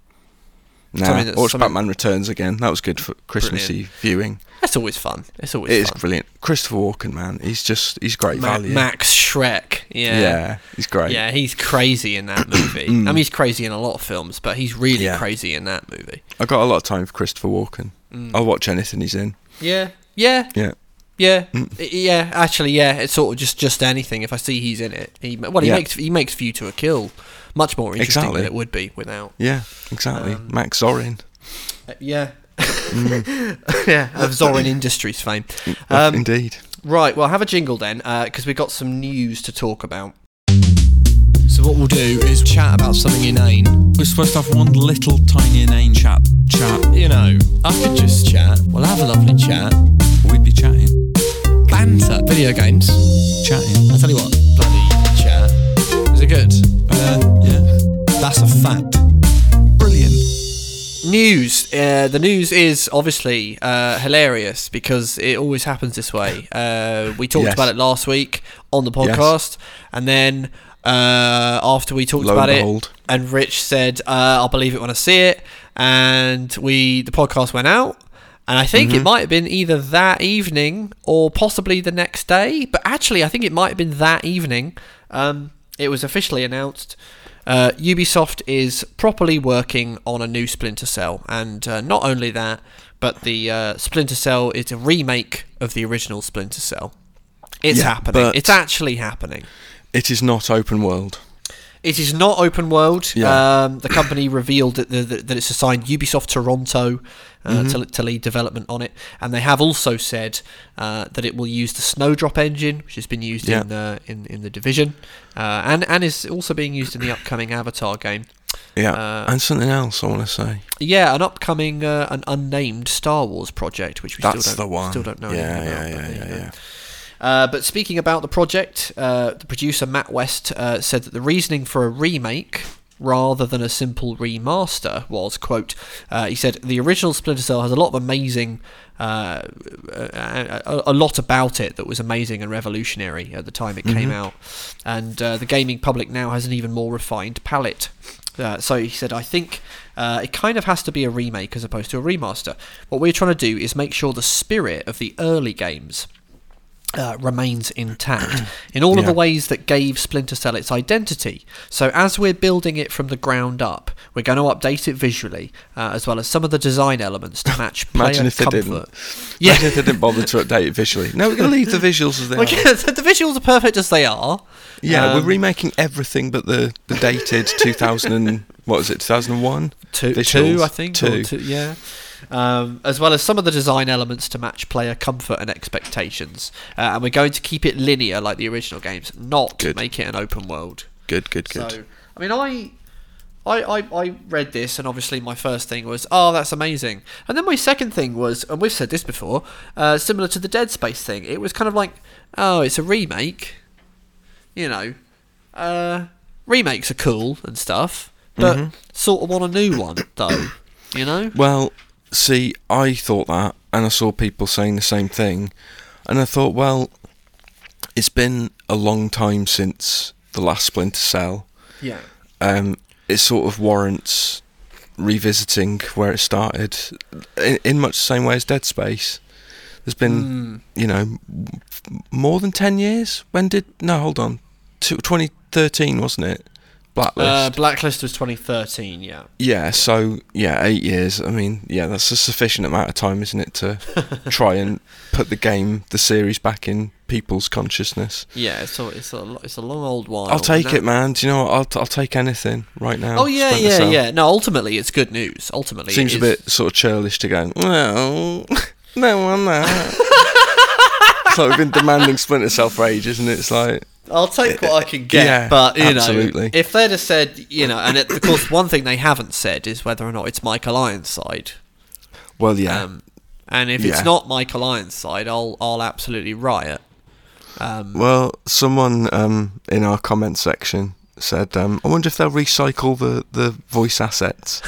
Something watch something- Batman Returns again. That was good for Christmassy viewing. That's always fun. It's always It is fun. brilliant. Christopher Walken, man, he's just he's great Ma- value. Max Shreck. Yeah. yeah. he's great. Yeah, he's crazy in that movie. I mean, he's crazy in a lot of films, but he's really Yeah. crazy in that movie. I got a lot of time for Christopher Walken. Mm. I'll watch anything he's in. Yeah, yeah, Yeah, yeah, Mm. Yeah. Actually, yeah. It's sort of just just anything. If I see he's in it, he well, he Yeah. makes he makes View to a Kill much more interesting Exactly. than it would be without. yeah, exactly. Um, Max Zorin. Uh, yeah. Mm. yeah, of Zorin Industries fame. Uh, Um, Indeed. right, well, have a jingle then, because we've got some news to talk about. So what we'll do is chat about something inane. We're supposed to have one little tiny inane chat. Chat. You know, I could just chat. We'll have a lovely chat. We'd be chatting. Banter. Video games. Chatting. I tell you what, bloody chat. Is it good? Uh, yeah. That's a fact. Brilliant. News. Uh, the news is obviously uh, hilarious because it always happens this way. Uh, we talked Yes. about it last week on the podcast, and then uh, after we talked Lo about and it, behold. and Rich said, uh, "I'll believe it when I see it," and we the podcast went out. And I think it might have been either that evening or possibly the next day. But actually, I think it might have been that evening. Um, it was officially announced. Uh, Ubisoft is properly working on a new Splinter Cell, and uh, not only that, but the uh, Splinter Cell is a remake of the original Splinter Cell. It's Yeah, happening. It's actually happening. It is not open world. It is not open world. Yeah. Um, the company revealed that, the, that it's assigned Ubisoft Toronto uh, Mm-hmm. to, to lead development on it, and they have also said uh, that it will use the Snowdrop engine, which has been used Yeah. in, uh, in in the Division, uh, and and is also being used in the upcoming Avatar game. Yeah, Uh, and something else I want to say. Yeah, an upcoming uh, an unnamed Star Wars project, which we That's still don't the one. still don't know Yeah, anything yeah, about. yeah, but yeah, yeah. Uh, but speaking about the project, uh, the producer Matt West uh, said that the reasoning for a remake rather than a simple remaster was quote uh, he said the original Splinter Cell has a lot of amazing uh, a, a, a lot about it that was amazing and revolutionary at the time it came out. And uh, the gaming public now has an even more refined palette. Uh, so he said, I think uh, it kind of has to be a remake as opposed to a remaster. What we're trying to do is make sure the spirit of the early games uh, remains intact in all of the ways that gave Splinter Cell its identity. So, as we're building it from the ground up, we're going to update it visually, uh, as well as some of the design elements to match player Imagine if they comfort. didn't. Yeah, Imagine if they didn't bother to update it visually. No, we're going to leave the visuals as they are. the visuals are perfect as they are. Yeah, Um, we're remaking everything but the, the dated 2000 and, what was it, 2001? two, two, I think. or Two. two yeah. Um, as well as some of the design elements to match player comfort and expectations. Uh, and we're going to keep it linear like the original games, not Good. make it an open world. Good, good, good. So, I mean, I, I, I, I read this, and obviously my first thing was, oh, that's amazing. And then my second thing was, and we've said this before, uh, similar to the Dead Space thing. It was kind of like, oh, it's a remake. You know, uh, remakes are cool and stuff, but Mm-hmm. sort of want a new one, though. You know? Well, see, I thought that, and I saw people saying the same thing, and I thought, well, it's been a long time since the last Splinter Cell. Yeah. Um, it sort of warrants revisiting where it started, in, in much the same way as Dead Space. There's been, Hmm. you know, more than ten years. When did? No, hold on, 2013 wasn't it? Blacklist. Uh, Blacklist was 2013. Yeah. yeah, so yeah, eight years. I mean, yeah, that's a sufficient amount of time, isn't it, to try and put the game, the series, back in people's consciousness. Yeah, it's a it's a it's a long old while. I'll take it, man. Do you know what? I'll, t- I'll take anything right now. Oh yeah, yeah, Cell. yeah. No, ultimately it's good news. Ultimately, it Seems a is- bit sort of churlish to go. Well, no one that. it's like we've been demanding Splinter Cell for ages, and it's like, I'll take what I can get, Yeah, but you absolutely. know, if they'd have said, you know, and it, of course, one thing they haven't said is whether or not it's Michael Ironside. well, yeah, Um, and if Yeah. it's not Michael Ironside, I'll I'll absolutely riot. Um, Well, someone um, in our comment section said, um, "I wonder if they'll recycle the, the voice assets."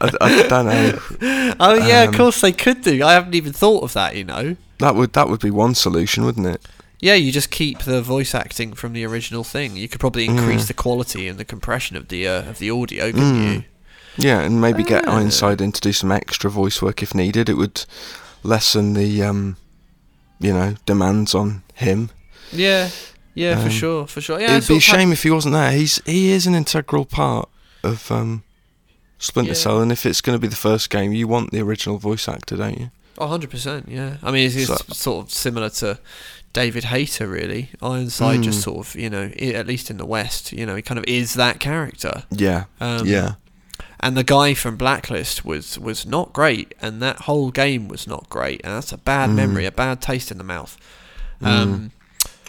I, I don't know. oh yeah, um, of course they could do. I haven't even thought of that. You know. That would that would be one solution, wouldn't it? Yeah, you just keep the voice acting from the original thing. You could probably increase Mm. the quality and the compression of the uh, of the audio, couldn't Mm. you? Yeah, and maybe get Ah. Ironside in to do some extra voice work if needed. It would lessen the, um, you know, demands on him. Yeah, yeah, for Um, sure, for sure. Yeah, It'd be a shame if he wasn't there. He's he is an integral part of um, Splinter Yeah. Cell, and if it's going to be the first game, you want the original voice actor, don't you? Oh, 100%, yeah. I mean, it's, it's So- sort of similar to David Hayter, really. Ironside just Mm. sort of, you know, at least in the West, you know, he kind of is that character. Yeah, Um, yeah, And the guy from Blacklist was, was not great, and that whole game was not great, and that's a bad Mm. memory, a bad taste in the mouth. Um,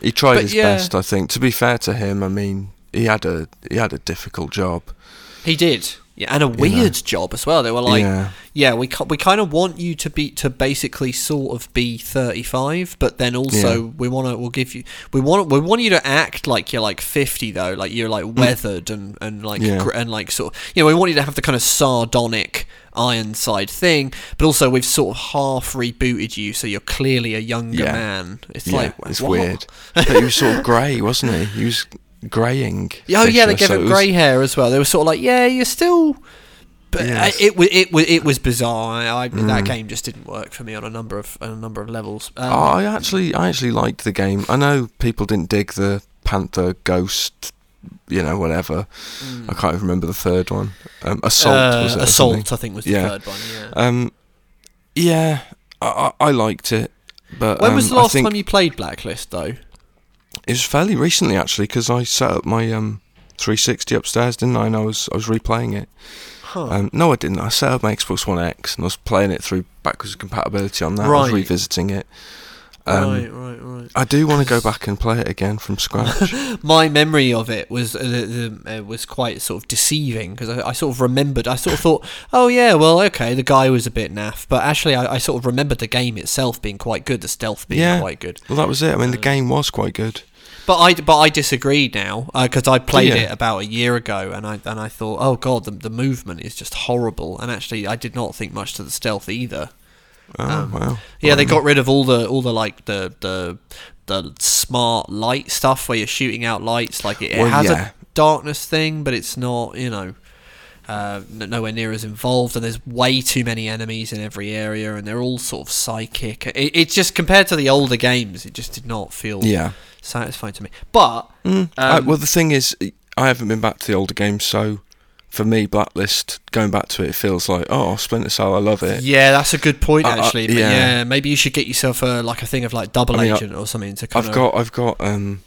he tried his yeah. best. I think. To be fair to him, I mean, he had a he had a difficult job. He did. Yeah, and a weird job as well. They were like, Yeah. yeah, we ki- we kind of want you to be to basically sort of be 35, but then also Yeah. we want to we'll give you we want we want you to act like you're like 50 though, like you're like weathered and and like Mm. Yeah. gr- and like sort of you know we want you to have the kind of sardonic Ironside thing, but also we've sort of half rebooted you, so you're clearly a younger man. It's like it's what? weird. but he was sort of grey, wasn't he? He was greying. Oh yeah, they gave so him it grey hair as well. They were sort of like, yeah, you're still. But Yes. I, it was it was it was bizarre. I, I, That Mm. game just didn't work for me on a number of on a number of levels. Um, Oh, I actually, I actually liked the game. I know people didn't dig the Panther Ghost, you know, whatever. I can't even remember the third one. Um, Assault uh, was it? assault? I think was the Yeah. third one. Yeah. Um, yeah, I, I, I liked it, but when um, was the last time you played Blacklist though? It was fairly recently actually because I set up my um 360 upstairs, didn't I? And I was I was replaying it. Huh. Um, no, I didn't. I set up my Xbox One X and I was playing it through backwards compatibility on that. Right. I was revisiting it. Um, right, right, right. I do want to go back and play it again from scratch. My memory of it was uh, the, the, uh, was quite sort of deceiving because I, I sort of remembered. I sort of thought, oh yeah, well okay, the guy was a bit naff, but actually I, I sort of remembered the game itself being quite good, the stealth being Yeah. quite good. well, that was it. I mean, Uh, the game was quite good. But I but I disagree now because I played Yeah. it about a year ago and I and I thought, oh god, the, the movement is just horrible. And actually, I did not think much to the stealth either. Oh Um, wow. Yeah, they Um, got rid of all the all the like the the the smart light stuff where you're shooting out lights. Like it, it Well, has yeah. a darkness thing, but it's not you know. Uh, nowhere near as involved, and there's way too many enemies in every area, and they're all sort of psychic. It, it's just compared to the older games, it just did not feel Yeah. Satisfying to me. But Mm. Um, well, the thing is, I haven't been back to the older games, so for me, Blacklist, going back to it, it feels like oh, Splinter Cell, I love it. Yeah, that's a good point I- I- actually. but yeah. yeah. maybe you should get yourself a like a thing of like double I mean, agent or something to kind I've of. got I've got um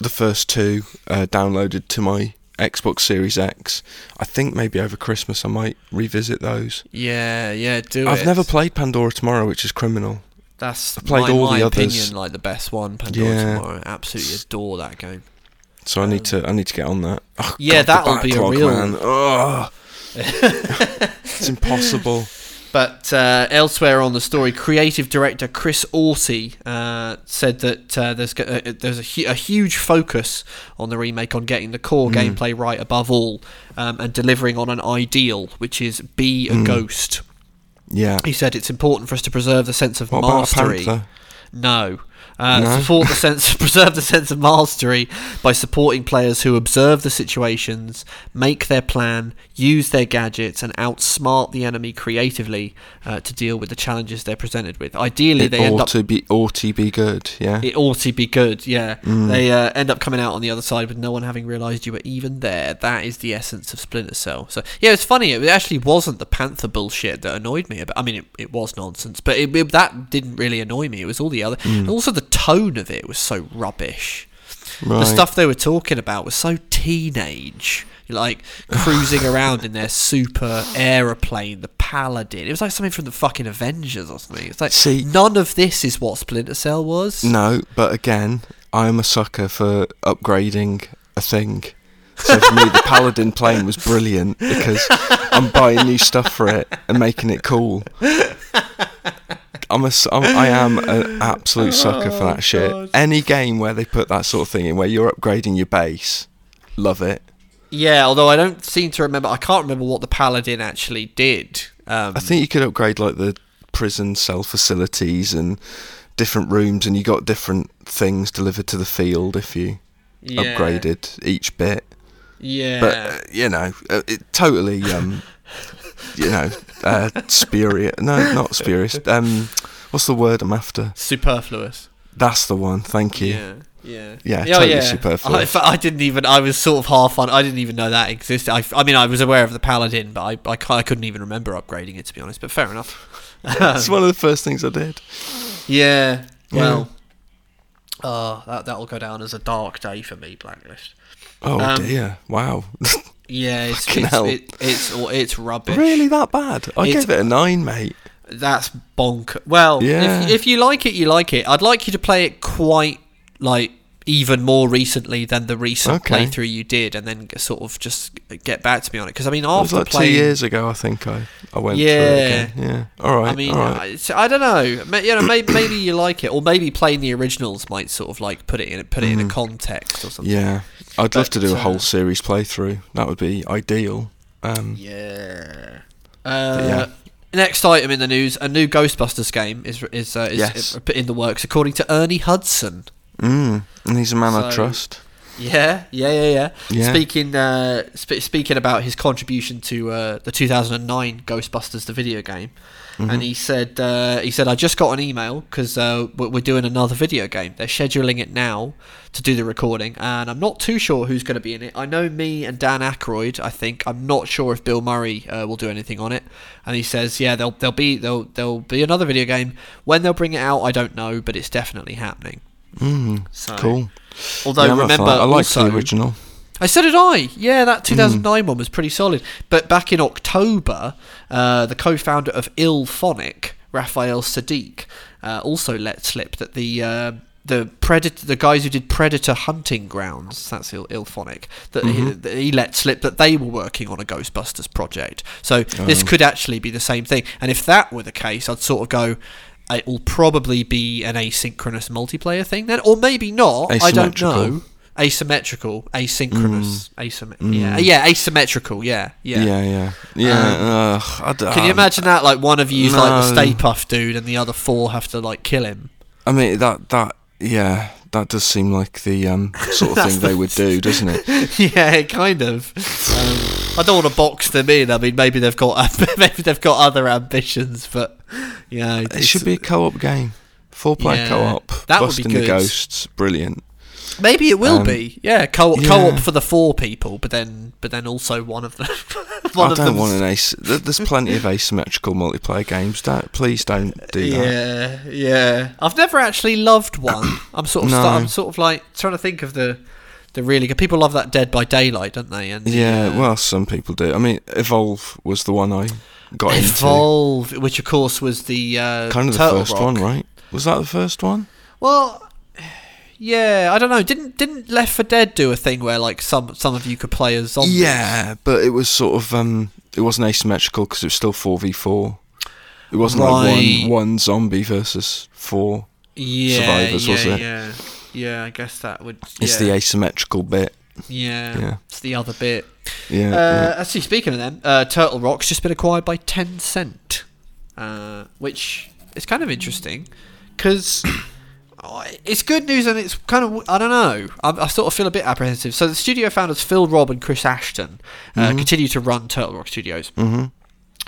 the first two uh, downloaded to my Xbox Series X. I think maybe over Christmas I might revisit those. Yeah, yeah, do I've it. never played Pandora Tomorrow, which is criminal. That's I've played my, all my the others. opinion, like the best one. Pandora Yeah. Tomorrow. Absolutely adore that game. So I need to I need to get on that. Oh, Um, Yeah, God, that'll be a real- Man. Ugh. it's impossible. But uh, elsewhere on the story, creative director Chris Auty uh, said that uh, there's go- uh, there's a, hu- a huge focus on the remake on getting the core Mm. gameplay right above all, um, and delivering on an ideal, which is be a Mm. ghost. Yeah. He said it's important for us to preserve the sense of What about a mastery. panther? No, Uh, No. Support the sense, preserve the sense of mastery by supporting players who observe the situations, make their plan, use their gadgets, and outsmart the enemy creatively uh, to deal with the challenges they're presented with. Ideally, It they end ought up to be ought to be good. Yeah. it ought to be good, yeah. Mm. They uh, end up coming out on the other side with no one having realised you were even there. That is the essence of Splinter Cell. So, yeah, it's funny. It actually wasn't the Panther bullshit that annoyed me. But I mean, it, it was nonsense, but it, it- that didn't really annoy me. It was all the other, Mm. and also the tone of it was so rubbish. right. The stuff they were talking about was so teenage. Like cruising around in their super aeroplane, the Paladin. It was like something from the fucking Avengers or something. It's like See- none of this is what Splinter Cell was. No, but again, I'm a sucker for upgrading a thing. So for me, the Paladin plane was brilliant because I'm buying new stuff for it and making it cool. I'm a, I'm, I am an absolute sucker for that shit. Any game where they put that sort of thing in, where you're upgrading your base, love it. Yeah, although I don't seem to remember. I can't remember what the Paladin actually did. Um, I think you could upgrade like the prison cell facilities and different rooms, and you got different things delivered to the field if you yeah, upgraded each bit. Yeah, but uh, you know, uh, it totally, um, you know, uh, spurious. No, not spurious. Um, what's the word I'm after? superfluous. That's the one. Thank you. Yeah, yeah, Yeah, Oh, totally superfluous. I, fact, I didn't even. I was sort of half on. I didn't even know that existed. I, I mean, I was aware of the Paladin, but I, I, I couldn't even remember upgrading it to be honest. But fair enough. it's one of the first things I did. Yeah. Well. Oh, that that'll go down as a dark day for me, Blacklist. Oh Um, dear! Wow, Yeah, it's it's, it, it's it's rubbish. really that bad? I It's- gave it a nine, mate. That's bonk. Well, Yeah. if, if you like it, you like it. I'd like you to play it quite like even more recently than the recent Okay. playthrough you did, and then sort of just get back to me on it. Because I mean, It was after like playing, two years ago, I think I I went through Yeah. it. Yeah. All right. I mean, right. I, I don't know. You know, maybe, maybe you like it, or maybe playing the originals might sort of like put it in put it in a context or something. Mm. yeah. I'd love to do a but, uh, whole series playthrough. That would be ideal. Um, Yeah. Uh, yeah. Next item in the news: a new Ghostbusters game is is uh, is Yes. in the works, according to Ernie Hudson. Mm, and he's a man I trust. Yeah, yeah, yeah, yeah. Yeah. Speaking uh, sp- speaking about his contribution to uh, the 2009 Ghostbusters, the video game, Mm-hmm. and he said uh, he said I just got an email because uh, we're doing another video game. They're scheduling it now to do the recording, and I'm not too sure who's going to be in it. I know me and Dan Aykroyd. I think I'm not sure if Bill Murray uh, will do anything on it. And he says, yeah, there'll there'll be there'll there'll be another video game. When they'll bring it out, I don't know, but it's definitely happening. Mm, So, cool. Although Yeah, I'm up for remember. I like also, the original. I so did I. Yeah, that Hmm. 2009 one was pretty solid. But back in October, uh, the co-founder of IllFonic, Raphael Sadiq, uh, also let slip that the uh, the predator, the guys who did Predator Hunting Grounds, that's Ill- IllFonic, that he, Mm-hmm. that he let slip that they were working on a Ghostbusters project. So this Oh. could actually be the same thing. And if that were the case, I'd sort of go. It will probably be an asynchronous multiplayer thing then, or maybe not. I don't know asymmetrical, asynchronous, Mm. asym- yeah, yeah, asymmetrical, yeah, yeah. Yeah, yeah, yeah. ugh, I d- Can you um, imagine that? Like one of you's like the no. Stay Puft dude, and the other four have to like kill him. I mean that that yeah, that does seem like the um, sort of thing they would do, doesn't it? yeah, kind of. Um, I don't want to box them in. I mean, maybe they've got maybe they've got other ambitions, but yeah, It should be a co-op game, four-player Yeah, co-op, that would be busting the ghosts, brilliant. Maybe it will Um, be. Yeah, co yeah. co-op for the four people, but then but then also one of them. one I don't want an ace. There's plenty of asymmetrical multiplayer games. Don't please don't do that. Yeah, yeah. I've never actually loved one. I'm sort of, No. sta- I'm sort of like trying to think of the, the really good. People love that Dead by Daylight, don't they? And Yeah, uh, well, some people do. I mean, Evolve was the one I got Evolve, which of course was the uh. Kind of the Turtle first Rock. one, right? Was that the first one? Well, yeah, I don't know. Didn't didn't Left 4 Dead do a thing where like some some of you could play as zombies? Yeah, but it was sort of um, it wasn't asymmetrical because it was still four v four. It wasn't like one one zombie versus four. yeah, Survivors, yeah, was it? Yeah, yeah. I guess that would. It's the asymmetrical bit. yeah, yeah. It's the other bit. Yeah. Uh, actually, speaking of them, uh, Turtle Rock's just been acquired by Tencent, uh, which is kind of interesting because Oh, It's good news, and it's kind of I don't know. I, I sort of feel a bit apprehensive. So the studio founders Phil Robb and Chris Ashton uh, continue to run Turtle Rock Studios. Mm-hmm.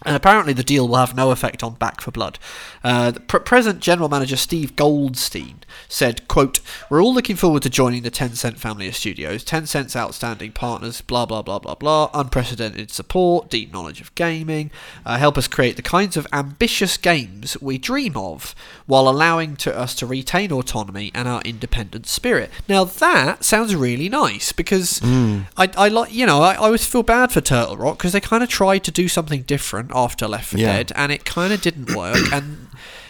And apparently, the deal will have no effect on Back 4 Blood. Uh, the pr- present general manager Steve Goldstein said, "quote We're all looking forward to joining the Tencent family of studios. Tencent's outstanding partners, blah blah blah blah blah, unprecedented support, deep knowledge of gaming, uh, help us create the kinds of ambitious games we dream of, while allowing to us to retain autonomy and our independent spirit." Now that sounds really nice because I, I like you know I, I always feel bad for Turtle Rock because they kind of tried to do something different after Left 4 Yeah. Dead and it kind of didn't work and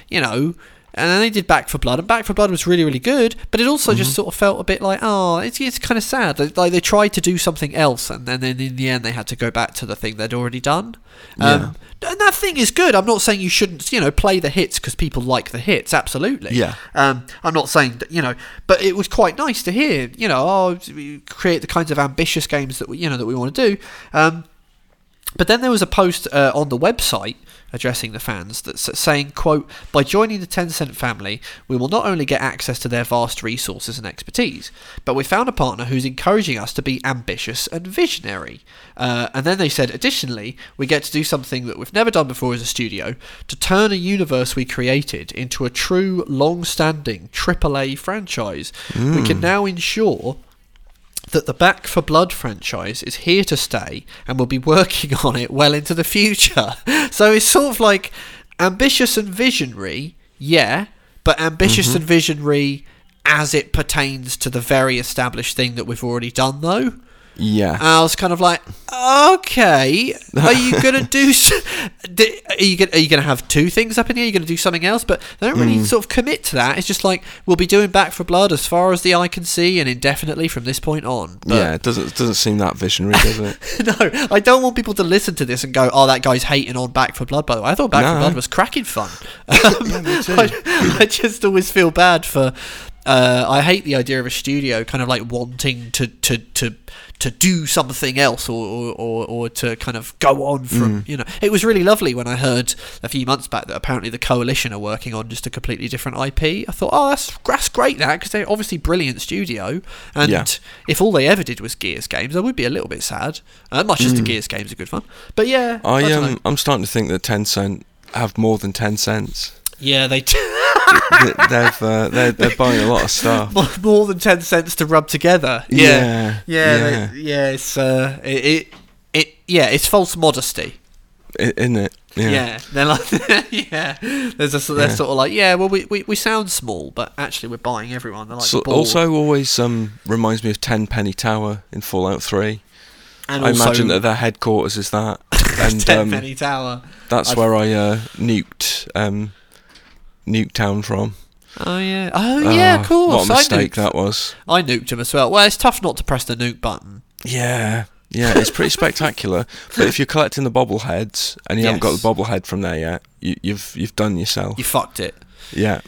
you know and then they did Back 4 Blood and Back 4 Blood was really really good but it also just sort of felt a bit like oh it's, it's kind of sad They- like they tried to do something else and then, then in the end they had to go back to the thing they'd already done um, and that thing is good I'm not saying you shouldn't you know play the hits because people like the hits absolutely Yeah. um, I'm not saying that you know, but it was quite nice to hear. You know, oh, create the kinds of ambitious games that we you know that we want to do. Um, but then there was a post uh, on the website addressing the fans that's saying, "quote By joining the Tencent family, we will not only get access to their vast resources and expertise, but we found a partner who's encouraging us to be ambitious and visionary." Uh, and then they said, additionally, we get to do something that we've never done before as a studio to turn a universe we created into a true, long-standing AAA franchise. We can now ensure that the Back 4 Blood franchise is here to stay and will be working on it well into the future. So it's sort of like ambitious and visionary, yeah, but ambitious mm-hmm. and visionary as it pertains to the very established thing that we've already done, though. Yeah. And I was kind of like, okay, are you gonna do? Are you gonna, are you gonna have two things up in here? Are you gonna do something else? But they don't Mm. really sort of commit to that. It's just like we'll be doing Back 4 Blood as far as the eye can see and indefinitely from this point on. But yeah, it doesn't doesn't seem that visionary, does it? no, I don't want people to listen to this and go, "Oh, that guy's hating on Back 4 Blood." By the way, I thought Back 4 Blood was cracking fun. Um, I, I just always feel bad for. Uh, I hate the idea of a studio kind of like wanting to to to, to do something else or, or, or, or to kind of go on from you know. It was really lovely when I heard a few months back that apparently the coalition are working on just a completely different IP. I thought, oh, that's that's great that because they're obviously brilliant studio and Yeah. if all they ever did was Gears games, I would be a little bit sad. Uh, much as the Gears games are good fun, but yeah, I know. um I'm starting to think that Tencent have more than ten cents. Yeah, they t- They- They've uh, they're they're buying a lot of stuff. more, than ten cents to rub together. Yeah, Yeah, yeah, yeah. they- yeah. It's uh, it, it, it, yeah, it's false modesty. Isn't it? Yeah, they're like, yeah. There's a they're Yeah. sort of like, yeah, well, we, we, we sound small, but actually we're buying everyone. They're like So also always um reminds me of Tenpenny Tower in Fallout Three. and I also imagine that their headquarters is that, and Ten um, Penny Tower. that's I'd- where I uh, nuked um Nuketown from. Oh yeah, oh yeah, Ah, of course. What a mistake I nuked, that was. I nuked him as well. Well, it's tough not to press the nuke button. Yeah, yeah, it's pretty spectacular. But if you're collecting the bobbleheads and you haven't got the bobblehead from there yet, you, you've you've done yourself. You fucked it. yeah,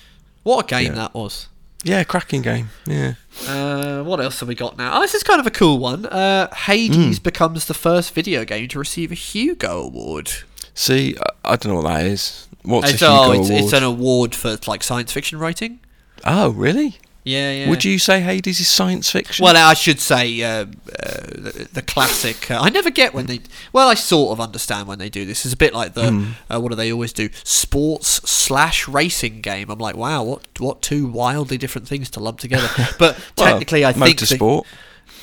What a game Yeah. that was. yeah, cracking game. Yeah, Uh, what else have we got now? Oh, this is kind of a cool one. Uh, Hades Hmm. becomes the first video game to receive a Hugo Award. see, I, I don't know what that is. What's it's, a Hugo oh, it's, Award? it's an award for like science fiction writing. oh, really? Yeah, yeah. Would you say Hades is science fiction? Well, I should say uh, uh, the, the classic. Uh, I never get when they. Well, I sort of understand when they do this. It's a bit like the uh, what do they always do? Sports slash racing game. I'm like, wow, what what two wildly different things to lump together. But Well, technically, I think motorsport,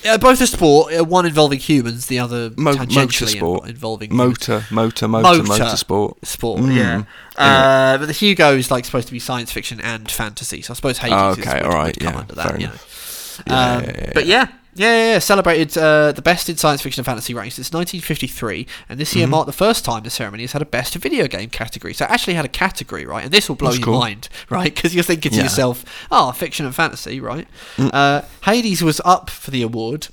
uh, both a sport. Uh, one involving humans, the other Mo- tangentially motorsport, invo- involving humans. motor, motor, motor, Motor. sport. sport. Mm. Yeah. Uh, but the Hugo is like supposed to be science fiction and fantasy, so I suppose Hades Oh, is, okay, would, alright, would come yeah, under that. You know. Yeah, Um, yeah, yeah, But yeah. Yeah, yeah, yeah. celebrated uh, the best in science fiction and fantasy ranks since 1953, and this year Mm-hmm. marked the first time the ceremony has had a best video game category. So it actually had a category, right? And this will blow That's your cool. mind, right? Because you're thinking to Yeah. yourself, "Oh, fiction and fantasy, right?" Mm. Uh, Hades was up for the award,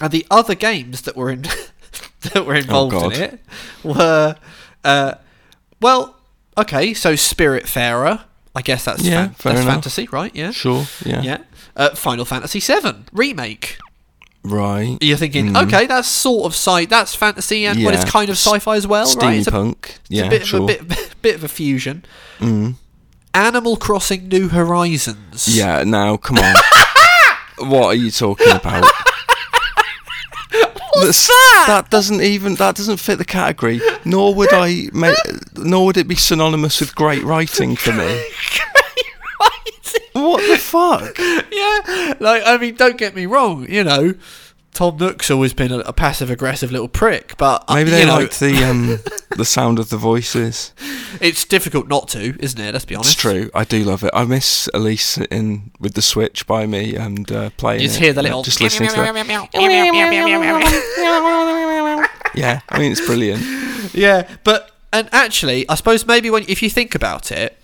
and the other games that were in that were involved in Oh, God. it were, uh, well, okay, so Spiritfarer. I guess that's Yeah, fan- that's enough. fantasy, right? Yeah, Sure, yeah, yeah. Uh, Final Fantasy VII remake. right. You're thinking, Mm. okay, that's sort of sci, that's fantasy, and but it's kind of sci-fi as well, right? It's a, it's yeah, a bit sure. of a bit, bit of a fusion. Mm. Animal Crossing New Horizons. Yeah, now come on. what are you talking about? What's that? That doesn't even that doesn't fit the category. Nor would I ma- nor would it be synonymous with great writing for me. What the fuck? yeah, like I mean, don't get me wrong. You know, Tom Nook's always been a, a passive aggressive little prick, but uh, Maybe you they know, liked the um the sound of the voices. it's difficult not to, isn't it? Let's be honest. It's true. I do love it. I miss Elise in with the Switch by me and uh, playing. You just it, hear the little just listening to that. Yeah, I mean it's brilliant. Yeah, but and actually, I suppose maybe when if you think about it, it, it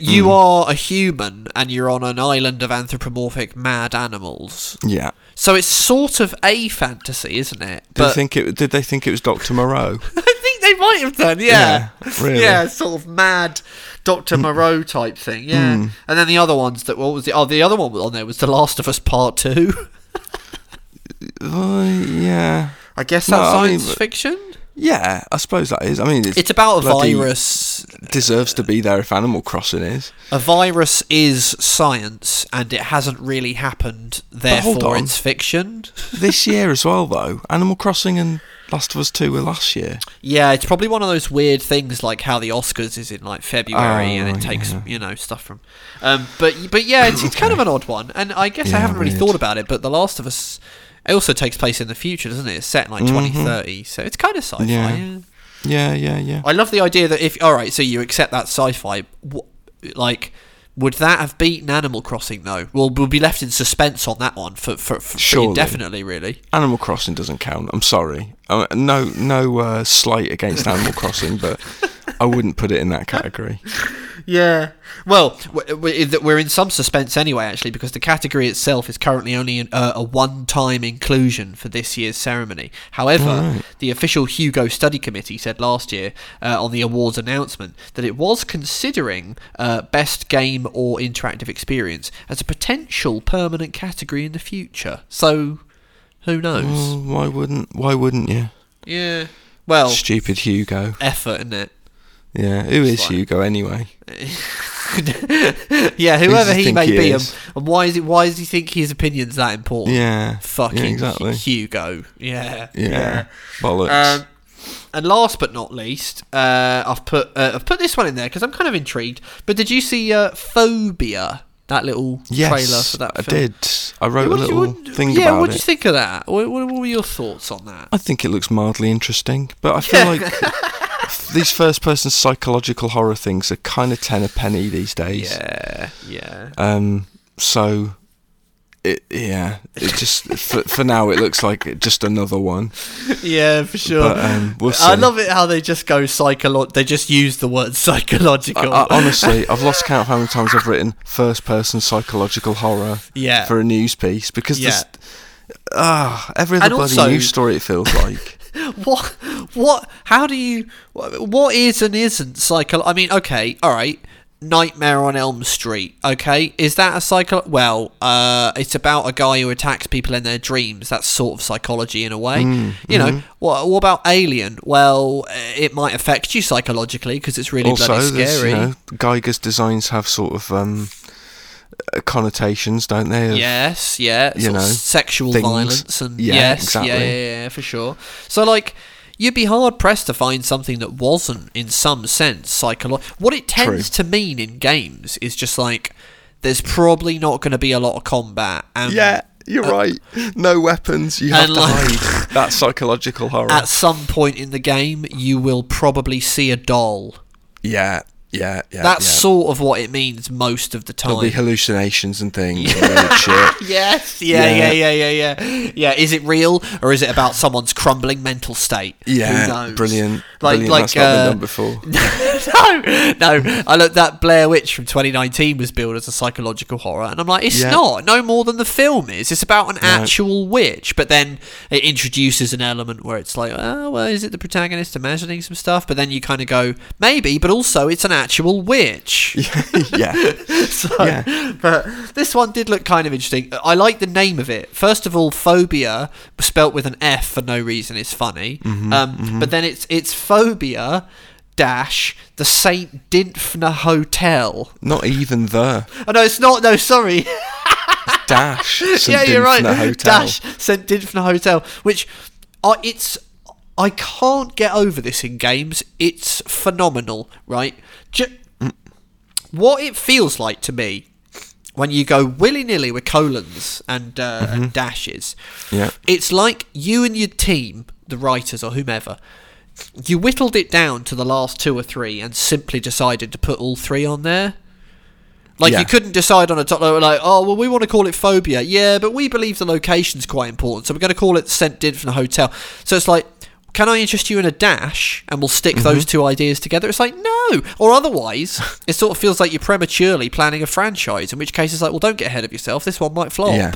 you Hmm. are a human and you're on an island of anthropomorphic mad animals. Yeah. So it's sort of a fantasy, isn't it? Did they think it? Did they think it was Doctor Moreau? I think they might have done, yeah. Yeah, really. Yeah, sort of mad Dr. Moreau type thing, yeah. Mm. And then the other ones that, what was the, oh, the other one on there was The Last of Us Part 2. Uh, yeah. I guess No, that's I mean, science but- fiction. Yeah, I suppose that is. I mean, it's, It's about a virus. Deserves to be there if Animal Crossing is. A virus is science, and it hasn't really happened. Therefore, it's fiction. This year as well, though. Animal Crossing and Last of Us Two were last year. Yeah, it's probably one of those weird things like how the Oscars is in like February and Oh, it takes yeah. you know stuff from. Um, but but yeah, it's, it's kind of an odd one, and I guess I haven't really weird. thought about it. But The Last of Us, it also takes place in the future, doesn't it? It's set in like 2030, so it's kind of sci-fi. Mm-hmm. Yeah. Yeah. Yeah, yeah, yeah. I love the idea that if all right, so you accept that sci-fi, wh- like. Would that have beaten Animal Crossing though? Well, we'll be left in suspense on that one for for, for, for indefinitely, really. Animal Crossing doesn't count. I'm sorry. Uh, no, no uh, slight against Animal Crossing, but I wouldn't put it in that category. Yeah. Well, w- w- that we're in some suspense anyway, actually, because the category itself is currently only uh, a one-time inclusion for this year's ceremony. However, the official Hugo Study Committee said last year uh, on the awards announcement that it was considering uh, best game or interactive experience as a potential permanent category in the future. So, who knows? Well, why wouldn't? Why wouldn't you? Yeah. Well, Stupid Hugo. effort, isn't it? Yeah, who is like- Hugo anyway? yeah, whoever he may he be, and, and why is it? Why does he think his opinion's that important? Yeah, fucking yeah, exactly. Hugo. Yeah, Yeah, bollocks. Um, and last but not least, uh, I've put uh, I've put this one in there because I'm kind of intrigued. But did you see uh, Phobia? That little yes, trailer for that. I film? did. I wrote What a did you- little what- thing yeah, about what it. do you think of that? What, what, what were your thoughts on that? I think it looks mildly interesting, but I feel like these first-person psychological horror things are kind of ten a penny these days. Yeah, yeah. Um. So, it yeah. It just for, for now it looks like just another one. Yeah, for sure. But um, we'll see. I love it how they just go psycholo. They just use the word psychological. I, I, honestly, I've lost count of how many times I've written first-person psychological horror Yeah. for a news piece because Yeah. ah every other And bloody also- news story it feels like. what? What? How do you? What is and isn't psycho? I mean, okay, all right. Nightmare on Elm Street. Okay, is that a psycho? Well, uh, it's about a guy who attacks people in their dreams. That's sort of psychology in a way. Mm, you know, mm-hmm. what, what about Alien? Well, uh, it might affect you psychologically because it's really also, bloody scary. you know, Giger's designs have sort of um, uh, connotations, don't they? of- Yes, yeah, you know, sexual things. violence and Yeah, yes, exactly. yeah, yeah, yeah, for sure. So like, you'd be hard pressed to find something that wasn't, in some sense, psychological. What it tends to mean in games is just like, there's probably not going to be a lot of combat. And Yeah, you're uh, right. No weapons. You have to like- hide. that psychological horror. At some point in the game, you will probably see a doll. yeah, yeah, yeah. That's yeah. sort of what it means most of the time. There'll be hallucinations and things. Yes. Yeah, yeah, Yeah. yeah, yeah, yeah. Yeah. Is it real or is it about someone's crumbling mental state? Who Yeah, knows? brilliant. Like, brilliant. like, That's not uh, been done before. no, no. I looked that Blair Witch from 2019 was billed as a psychological horror, and I'm like, it's Yeah. not. No more than the film is. It's about an actual witch, but then it introduces an element where it's like, oh, well, is it the protagonist imagining some stuff? But then you kind of go, maybe, but also it's an actual witch. yeah, So, Yeah. But this one did look kind of interesting. I like the name of it. First of all, phobia spelt with an F for no reason is funny. Mm-hmm, um, But then it's it's phobia dash the Saint Dymphna Hotel. Not even the Oh no, it's not. No, sorry. dash. St. yeah, you're right. Hotel. Dash St. Dymphna Hotel, which uh, it's I can't get over this in games. It's phenomenal, right? Ju- what it feels like to me when you go willy nilly with colons and, uh, and dashes. Yeah. It's like you and your team, the writers or whomever, you whittled it down to the last two or three and simply decided to put all three on there. Like Yeah. you couldn't decide on a top like, oh well, we want to call it phobia, yeah, but we believe the location's quite important, so we're going to call it St. the Hotel. So it's like, can I interest you in a dash, and we'll stick those Mm-hmm. two ideas together? It's like no, or otherwise, it sort of feels like you're prematurely planning a franchise. In which case, it's like, well, don't get ahead of yourself. This one might flop. Yeah.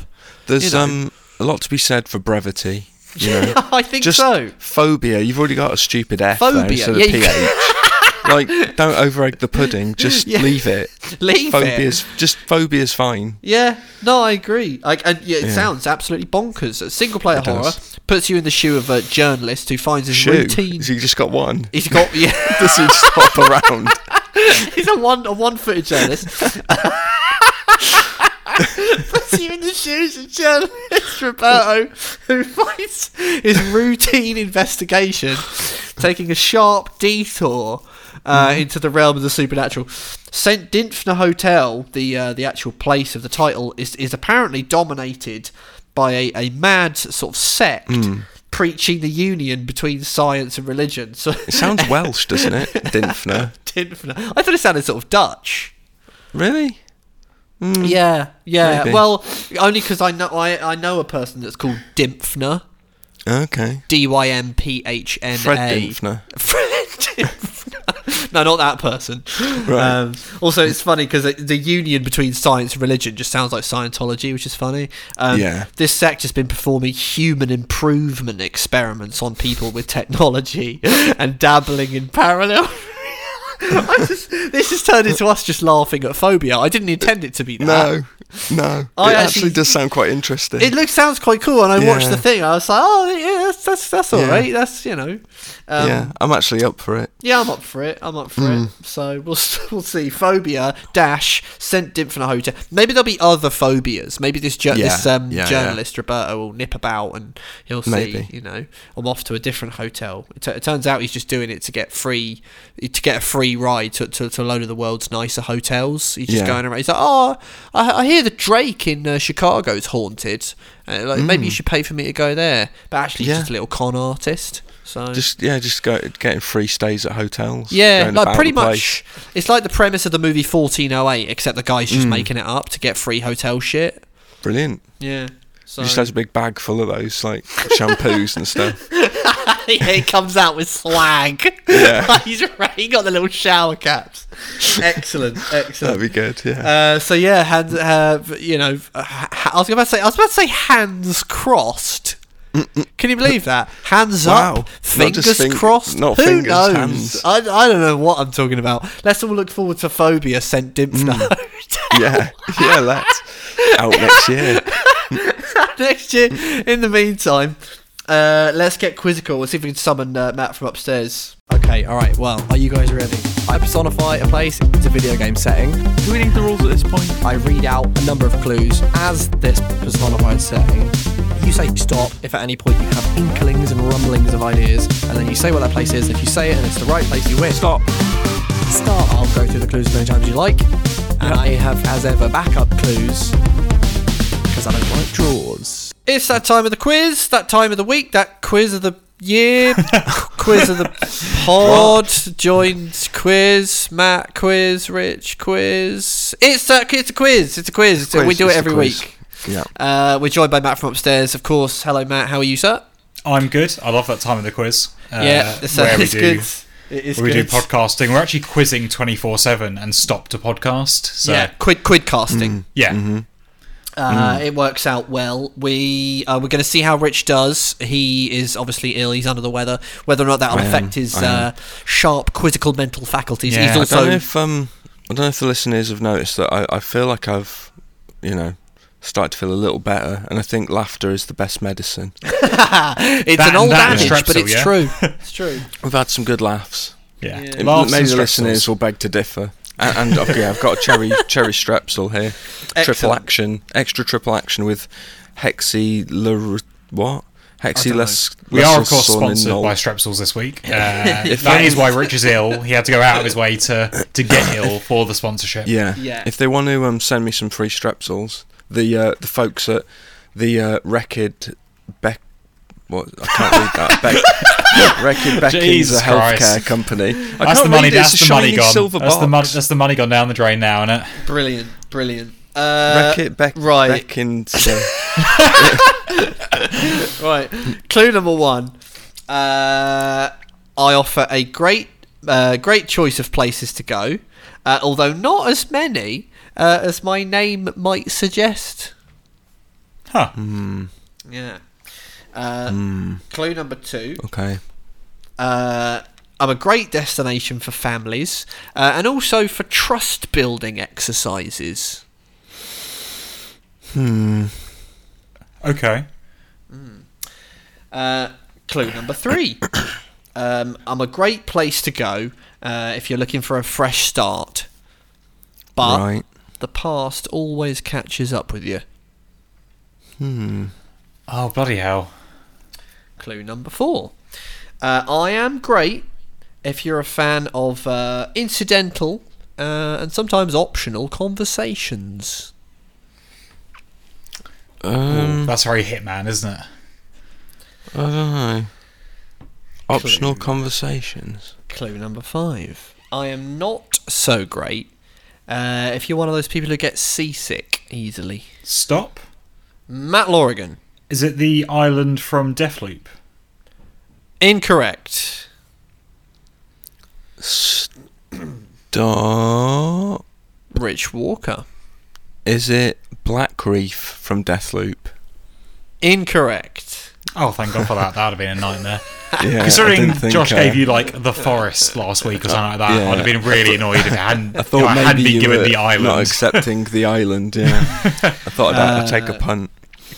There's You know. um a lot to be said for brevity. You know, I think just so. phobia. You've already got a stupid F there Phobia, instead yeah, of PH. like, don't overegg the pudding. Just Yeah. leave it. Leave it. Phobia's just phobia's fine. Yeah, no, I agree. Like, and yeah, it Yeah. sounds absolutely bonkers. Single player It horror does. puts you in the shoe of a journalist who finds his Shoe. routine. You just got one. He's got yeah, Does he just hop around? he's a one a one footed journalist. puts you in the shoes of journalist Roberto, who finds his routine investigation taking a sharp detour. Uh, into the realm of the supernatural, Saint Dymphna Hotel, the uh, the actual place of the title, is is apparently dominated by a, a mad sort of sect preaching the union between science and religion. So It sounds Welsh, doesn't it? Dymphna. Dymphna. I thought it sounded sort of Dutch. Really? Yeah, yeah. Maybe. Well, only because I know I, I know a person that's called Dymphna. Okay. D Y M P H N A. Fred Dymphna. Fred. no, not that person. Right. Um, also, it's funny because the union between science and religion just sounds like Scientology, which is funny. Um, Yeah. This sect has been performing human improvement experiments on people with technology and dabbling in parallel. I just, this has turned into us just laughing at phobia. I didn't intend it to be that. No, no. I it actually- actually does sound quite interesting. It looks sounds quite cool, and I watched the thing. I was like, oh yeah, that's that's, that's all Yeah. right. That's you know, um, yeah, I'm actually up for it. Yeah, I'm up for it. I'm up for Hmm. it. So we'll we'll see. Phobia dash sent Dymphna Hotel. Maybe there'll be other phobias. Maybe this ju- Yeah, this um, yeah, journalist Roberto will nip about and he'll see. Maybe. You know, I'm off to a different hotel. It, t- it turns out he's just doing it to get free to get a free ride to, to, to a load of the world's nicer hotels. He's just Yeah. going around. He's like, oh, I, I hear the Drake in uh, is haunted. Uh, like maybe you should pay for me to go there. But actually, he's Hmm. Yeah. just a little con artist. So Just yeah, just go getting free stays at hotels. yeah, like pretty much. It's like the premise of the movie 1408, except the guy's Mm. just making it up to get free hotel shit. Brilliant. Yeah. So He just has a big bag full of those like shampoos and stuff. yeah, he comes out with swag. Yeah. He's right, he got the little shower caps. Excellent, excellent. That'd be good. Yeah. Uh, so yeah, hands, uh, you know, uh, I was about to say, I was about to say hands crossed. Can you believe that? Hands Wow. up, fingers just fing- crossed. not Who fingers, knows? hands. I, I don't know what I'm talking about. Let's all look forward to Phobia sent Dymphna Mm. yeah. Yeah. Let's out next year. next year. In the meantime, uh, let's get quizzical. Let's see if we can summon uh, Matt from upstairs. Okay, all right. Well, are you guys ready? I personify a place. It's a video game setting. Do we need the rules at this point? I read out a number of clues as this personified setting. You say stop if at any point you have inklings and rumblings of ideas, and then you say what that place is. If you say it and it's the right place, you win. Stop. Start. I'll go through the clues as many times as you like, and I have, as ever, backup clues because I don't like draws. It's that time of the quiz, that time of the week, that quiz of the year, quiz of the pod, joined quiz, Matt quiz, Rich quiz. It's a, it's a quiz. It's a quiz. It's a- we do it it's a every week. Yeah. Uh, we're joined by Matt from upstairs, of course. Hello, Matt. How are you, sir? I'm good. I love that time of the quiz. Uh, yeah, it's, where we do good. It is where we do podcasting. We're actually quizzing twenty four seven and stop to podcast. So yeah, quid quid casting. yeah, Mm-hmm. Uh, Mm. It works out well. We uh, we're going to see how Rich does. He is obviously ill. He's under the weather. Whether or not that'll I am, affect his uh, sharp quizzical mental faculties. Yeah, He's I I don't know if um, I don't know if the listeners have noticed that I, I feel like I've, you know, started to feel a little better, and I think laughter is the best medicine. it's That an old and that adage, but it's yeah? true. It's true. We've had some good laughs. Yeah. Yeah. It- Maybe the listeners will beg to differ. And, and okay, I've got a cherry cherry strepsil here. Triple action, extra triple action with hexy what? Hexy less. We are, of course, sponsored by Strepsils this week. Uh, If that they- is why Rich is ill. He had to go out of his way to, to get ill for the sponsorship. Yeah. Yeah. If they want to um, send me some free strepsils, the uh, the folks at the uh, Record Beck. What I can't read that. Beck, Record Beckins, Jesus a healthcare Christ. company. I That's can't the money. read it, That's it's a the money gone. That's box. the money. That's the money gone down the drain now, isn't it? Brilliant, brilliant. Uh, Record Beck, right. Beckins. uh, right. Clue number one. Uh, I offer a great, uh, great choice of places to go, uh, although not as many uh, as my name might suggest. Huh. Yeah. Uh, Clue number two. okay. Uh, I'm a great destination for families uh, and also for trust building exercises. Hmm. Okay. Uh, clue number three. um, I'm a great place to go uh, if you're looking for a fresh start. But right. the past always catches up with you. Hmm. Oh bloody hell! Clue number four. Uh, I am great if you're a fan of uh, incidental uh, and sometimes optional conversations. Um, That's very Hitman, isn't it? I don't know. Optional Clue. conversations. Clue number five. I am not so great uh, if you're one of those people who get seasick easily. Stop. Matt Lorigan. Is it the island from Deathloop? Incorrect. Stop. Rich Walker. Is it Black Reef from Deathloop? Incorrect. Oh, thank God for that. That would have been a nightmare. Yeah, Considering Josh uh, gave you like the forest last week or something like that, Yeah. I'd have been really annoyed if it hadn't. I thought if I maybe hadn't been you given were the island. not accepting the island. Yeah, I thought I'd, I'd take a Uh, punt.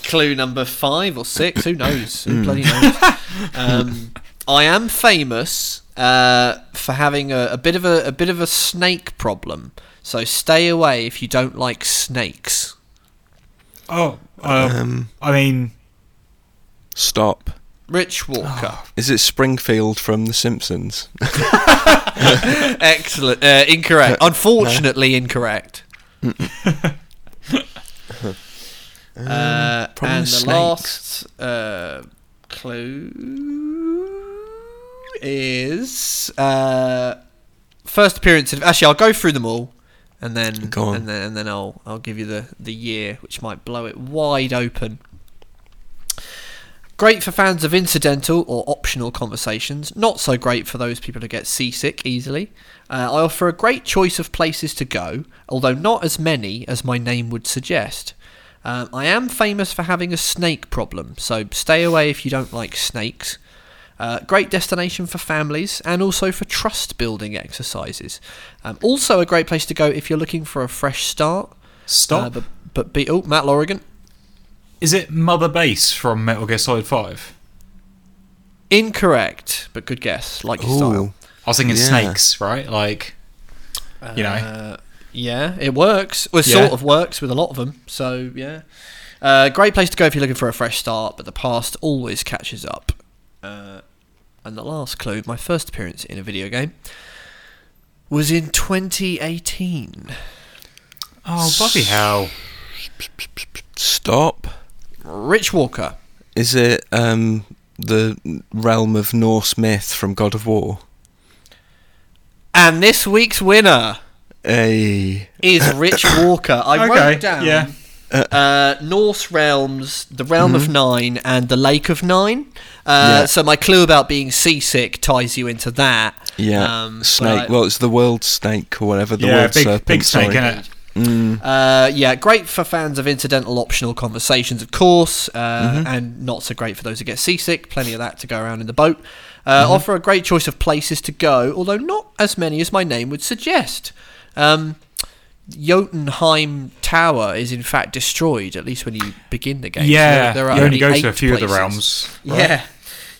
Clue number five or six. Who knows? Who bloody knows? Um, I am famous uh, for having a, a bit of a, a bit of a snake problem. So stay away if you don't like snakes. oh, um, Um, I mean, stop. Rich Walker. Is it Springfield from The Simpsons? Excellent. Uh, incorrect. Unfortunately, incorrect. uh, And the snakes. last uh, clue is uh, first appearance. In, actually, I'll go through them all, and then and then and then I'll I'll give you the the year, which might blow it wide open. Great for fans of incidental or optional conversations, not so great for those people who get seasick easily. Uh, I offer a great choice of places to go, although not as many as my name would suggest. Um, I am famous for having a snake problem, so stay away if you don't like snakes. Uh, great destination for families and also for trust building exercises. Um, also, a great place to go if you're looking for a fresh start. stop. Uh, but but be oh Matt Lorigan. Is it Mother Base from Metal Gear Solid Five? Incorrect, but good guess. Like your style. I was thinking Yeah. snakes, right? Like, you know. Uh, yeah, it works. Well, it Yeah. sort of works with a lot of them. So yeah, uh, great place to go if you're looking for a fresh start. But the past always catches up. Uh, and the last clue, my first appearance in a video game, was in 2018. oh bloody hell! stop. Rich Walker. Is it um, the realm of Norse myth from God of War? And this week's winner Hey, is Rich Walker. I Okay, wrote down yeah. uh, Norse realms, the realm of nine, and the Lake of Nine. Uh, Mm-hmm. Yeah. So my clue about being seasick ties you into that. yeah, Um, snake. I- well, it's the world snake or whatever. The yeah, world big serpent. big snake sorry. in it. Mm, Uh, yeah, great for fans of incidental optional conversations, of course, uh, Mm-hmm. and not so great for those who get seasick. Plenty of that to go around in the boat. Uh, Mm-hmm. Offer a great choice of places to go, although not as many as my name would suggest. Um, Jotunheim Tower is in fact destroyed, at least when you begin the game. So Yeah, there, there are you only only go to a few of the places. realms. Yeah,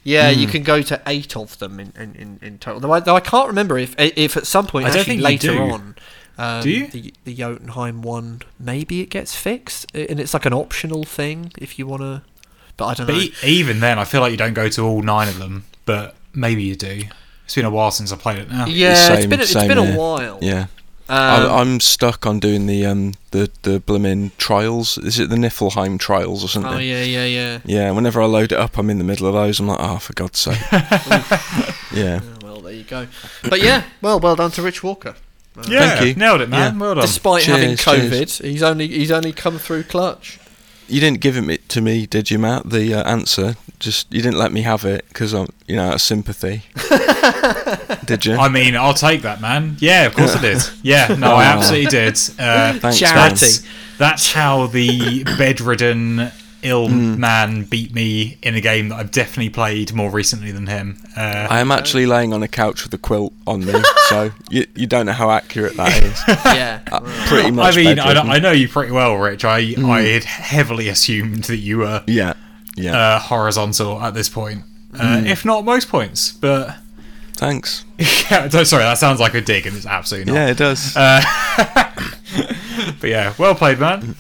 Yeah, you can go to eight of them in, in, in, in total. Though I, though I can't remember if if at some point I don't actually think later do. on. Um, Do you? The, the Jotunheim one, maybe it gets fixed, and it's like an optional thing if you want to. But I don't But know. e- even then, I feel like you don't go to all nine of them. But maybe you do. It's been a while since I played it now. yeah, it's been it's same been a here. while. Yeah. Um, I, I'm stuck on doing the um the the blooming trials. Is it the Niflheim trials or something? oh yeah, yeah, yeah. Yeah, whenever I load it up, I'm in the middle of those. I'm like, oh, for God's sake. yeah. Oh, well, there you go. But yeah, well, well done to Rich Walker. Yeah, Thank you. nailed it, man. Yeah. Well done. Despite having COVID, cheers. he's only he's only come through clutch. You didn't give him it to me, did you, Matt? The uh, answer. Just you didn't let me have it because I'm, you know, out of sympathy. did you? I mean, I'll take that, man. Yeah, of course I did. Yeah, no, I absolutely did. Uh, Thanks, Charity. man. that's, that's how the bedridden ill Hmm. man beat me in a game that I've definitely played more recently than him. Uh, I am actually laying on a couch with a quilt on me, so you, you don't know how accurate that is. Yeah. Uh, pretty I much. mean, I, know- I know you pretty well, Rich. I Hmm. I had heavily assumed that you were Yeah, yeah. uh, horizontal at this point, uh, Hmm. if not most points. But Thanks. yeah, sorry, that sounds like a dig, and it's absolutely not. Yeah, it does. But yeah, well played, man.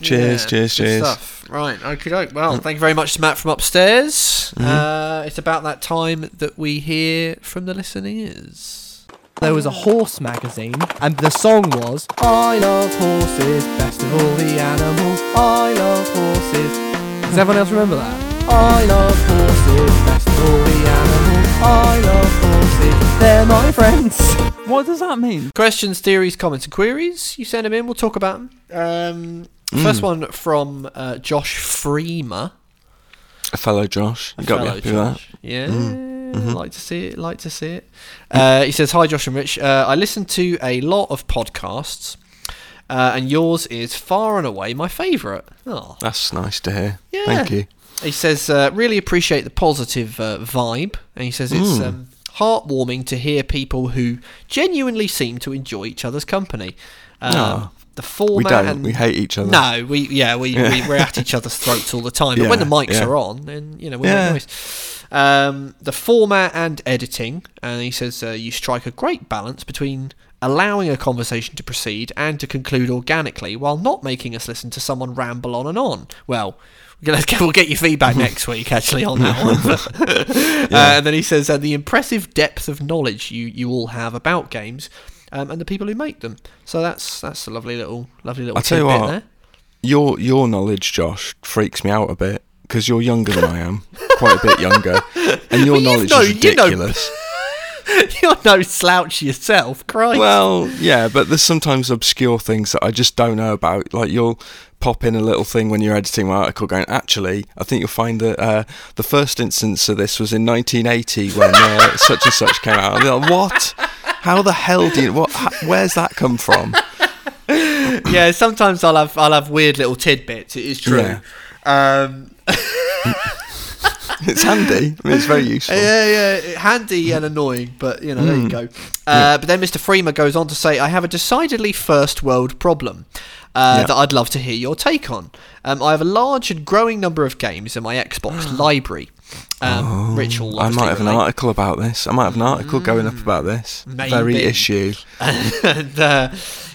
cheers, Yeah, cheers, cheers. Stuff. Right, okay, doke. Well, thank you very much to Matt from upstairs. Uh, it's about that time that we hear from the listeners. There was a horse magazine, and the song was I love horses, best of all the animals. I love horses. Does everyone else remember that? I love horses, best of all the animals. I love horses, they're my friends. What does that mean? Questions, theories, comments, and queries. You send them in. We'll talk about them. Um, First one from uh, Josh Freeman. A fellow Josh. You got me Fellow happy with that. Josh. Yeah, like to see it. Like to see it. Uh, he says, "Hi, Josh and Rich. Uh, I listen to a lot of podcasts, uh, and yours is far and away my favourite. Oh, That's nice to hear. Yeah. Thank you. he says, uh, really appreciate the positive uh, vibe, and he says it's Mm. um, heartwarming to hear people who genuinely seem to enjoy each other's company. Um, Aw. The format We don't. and We hate each other. no, we yeah we, we we're at each other's throats all the time. But when the mics yeah. are on, then you know we Yeah. make noise. Um, the format and editing, and he says uh, you strike a great balance between allowing a conversation to proceed and to conclude organically, while not making us listen to someone ramble on and on. Well. We'll get your feedback next week, actually, on that one. uh, and then he says, uh, the impressive depth of knowledge you, you all have about games um, and the people who make them. So that's that's a lovely little lovely little I'll tell you what, there. Your your knowledge, Josh, freaks me out a bit because you're younger than I am, quite a bit younger, and your Well, knowledge no- is you know- ridiculous. You're no slouch yourself, Christ. Well, yeah, but there's sometimes obscure things that I just don't know about. Like you'll pop in a little thing when you're editing my article, going, "Actually, I think you'll find that uh, the first instance of this was in 1980 when uh, such and such came out." Like, what? How the hell do you? What? How, where's that come from? yeah, sometimes I'll have I'll have weird little tidbits. It is true. Yeah. Um, It's handy. I mean, it's very useful. yeah, yeah, handy and annoying, but you know, there you go. Uh, But then Mr. Freeman goes on to say, "I have a decidedly first world problem." Uh, Yeah. That I'd love to hear your take on. Um, I have a large and growing number of games in my Xbox library. Um, Oh, I might have an article about this. I might have an article going up about this very issue. and uh,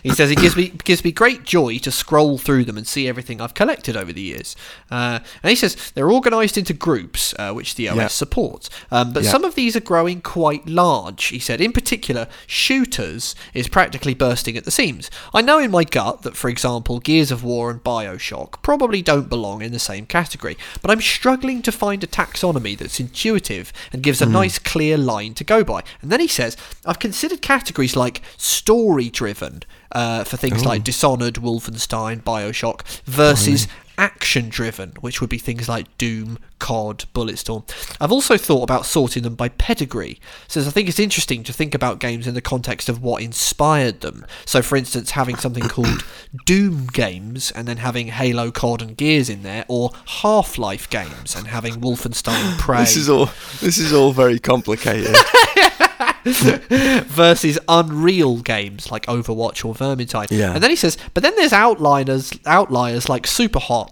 he says it gives me gives me great joy to scroll through them and see everything I've collected over the years. Uh, and he says they're organised into groups, uh, which the OS Yeah. supports. Um, but Yeah. some of these are growing quite large. He said, in particular, shooters is practically bursting at the seams. I know in my gut that, for example, Gears of War and Bioshock probably don't belong in the same category, but I'm struggling to find a taxonomy that's intuitive and gives a nice clear line to go by. And then he says, I've considered categories like story driven uh, for things like Dishonored, Wolfenstein, Bioshock, versus action driven, which would be things like Doom, COD, Bulletstorm. I've also thought about sorting them by pedigree, since I think it's interesting to think about games in the context of what inspired them. So, for instance, having something called Doom games and then having Halo, COD, and Gears in there, or Half Life games and having Wolfenstein, Prey. This is all. This is all very complicated. versus Unreal games like Overwatch or Vermintide. Yeah. And then he says, but then there's outliners, outliers like Superhot.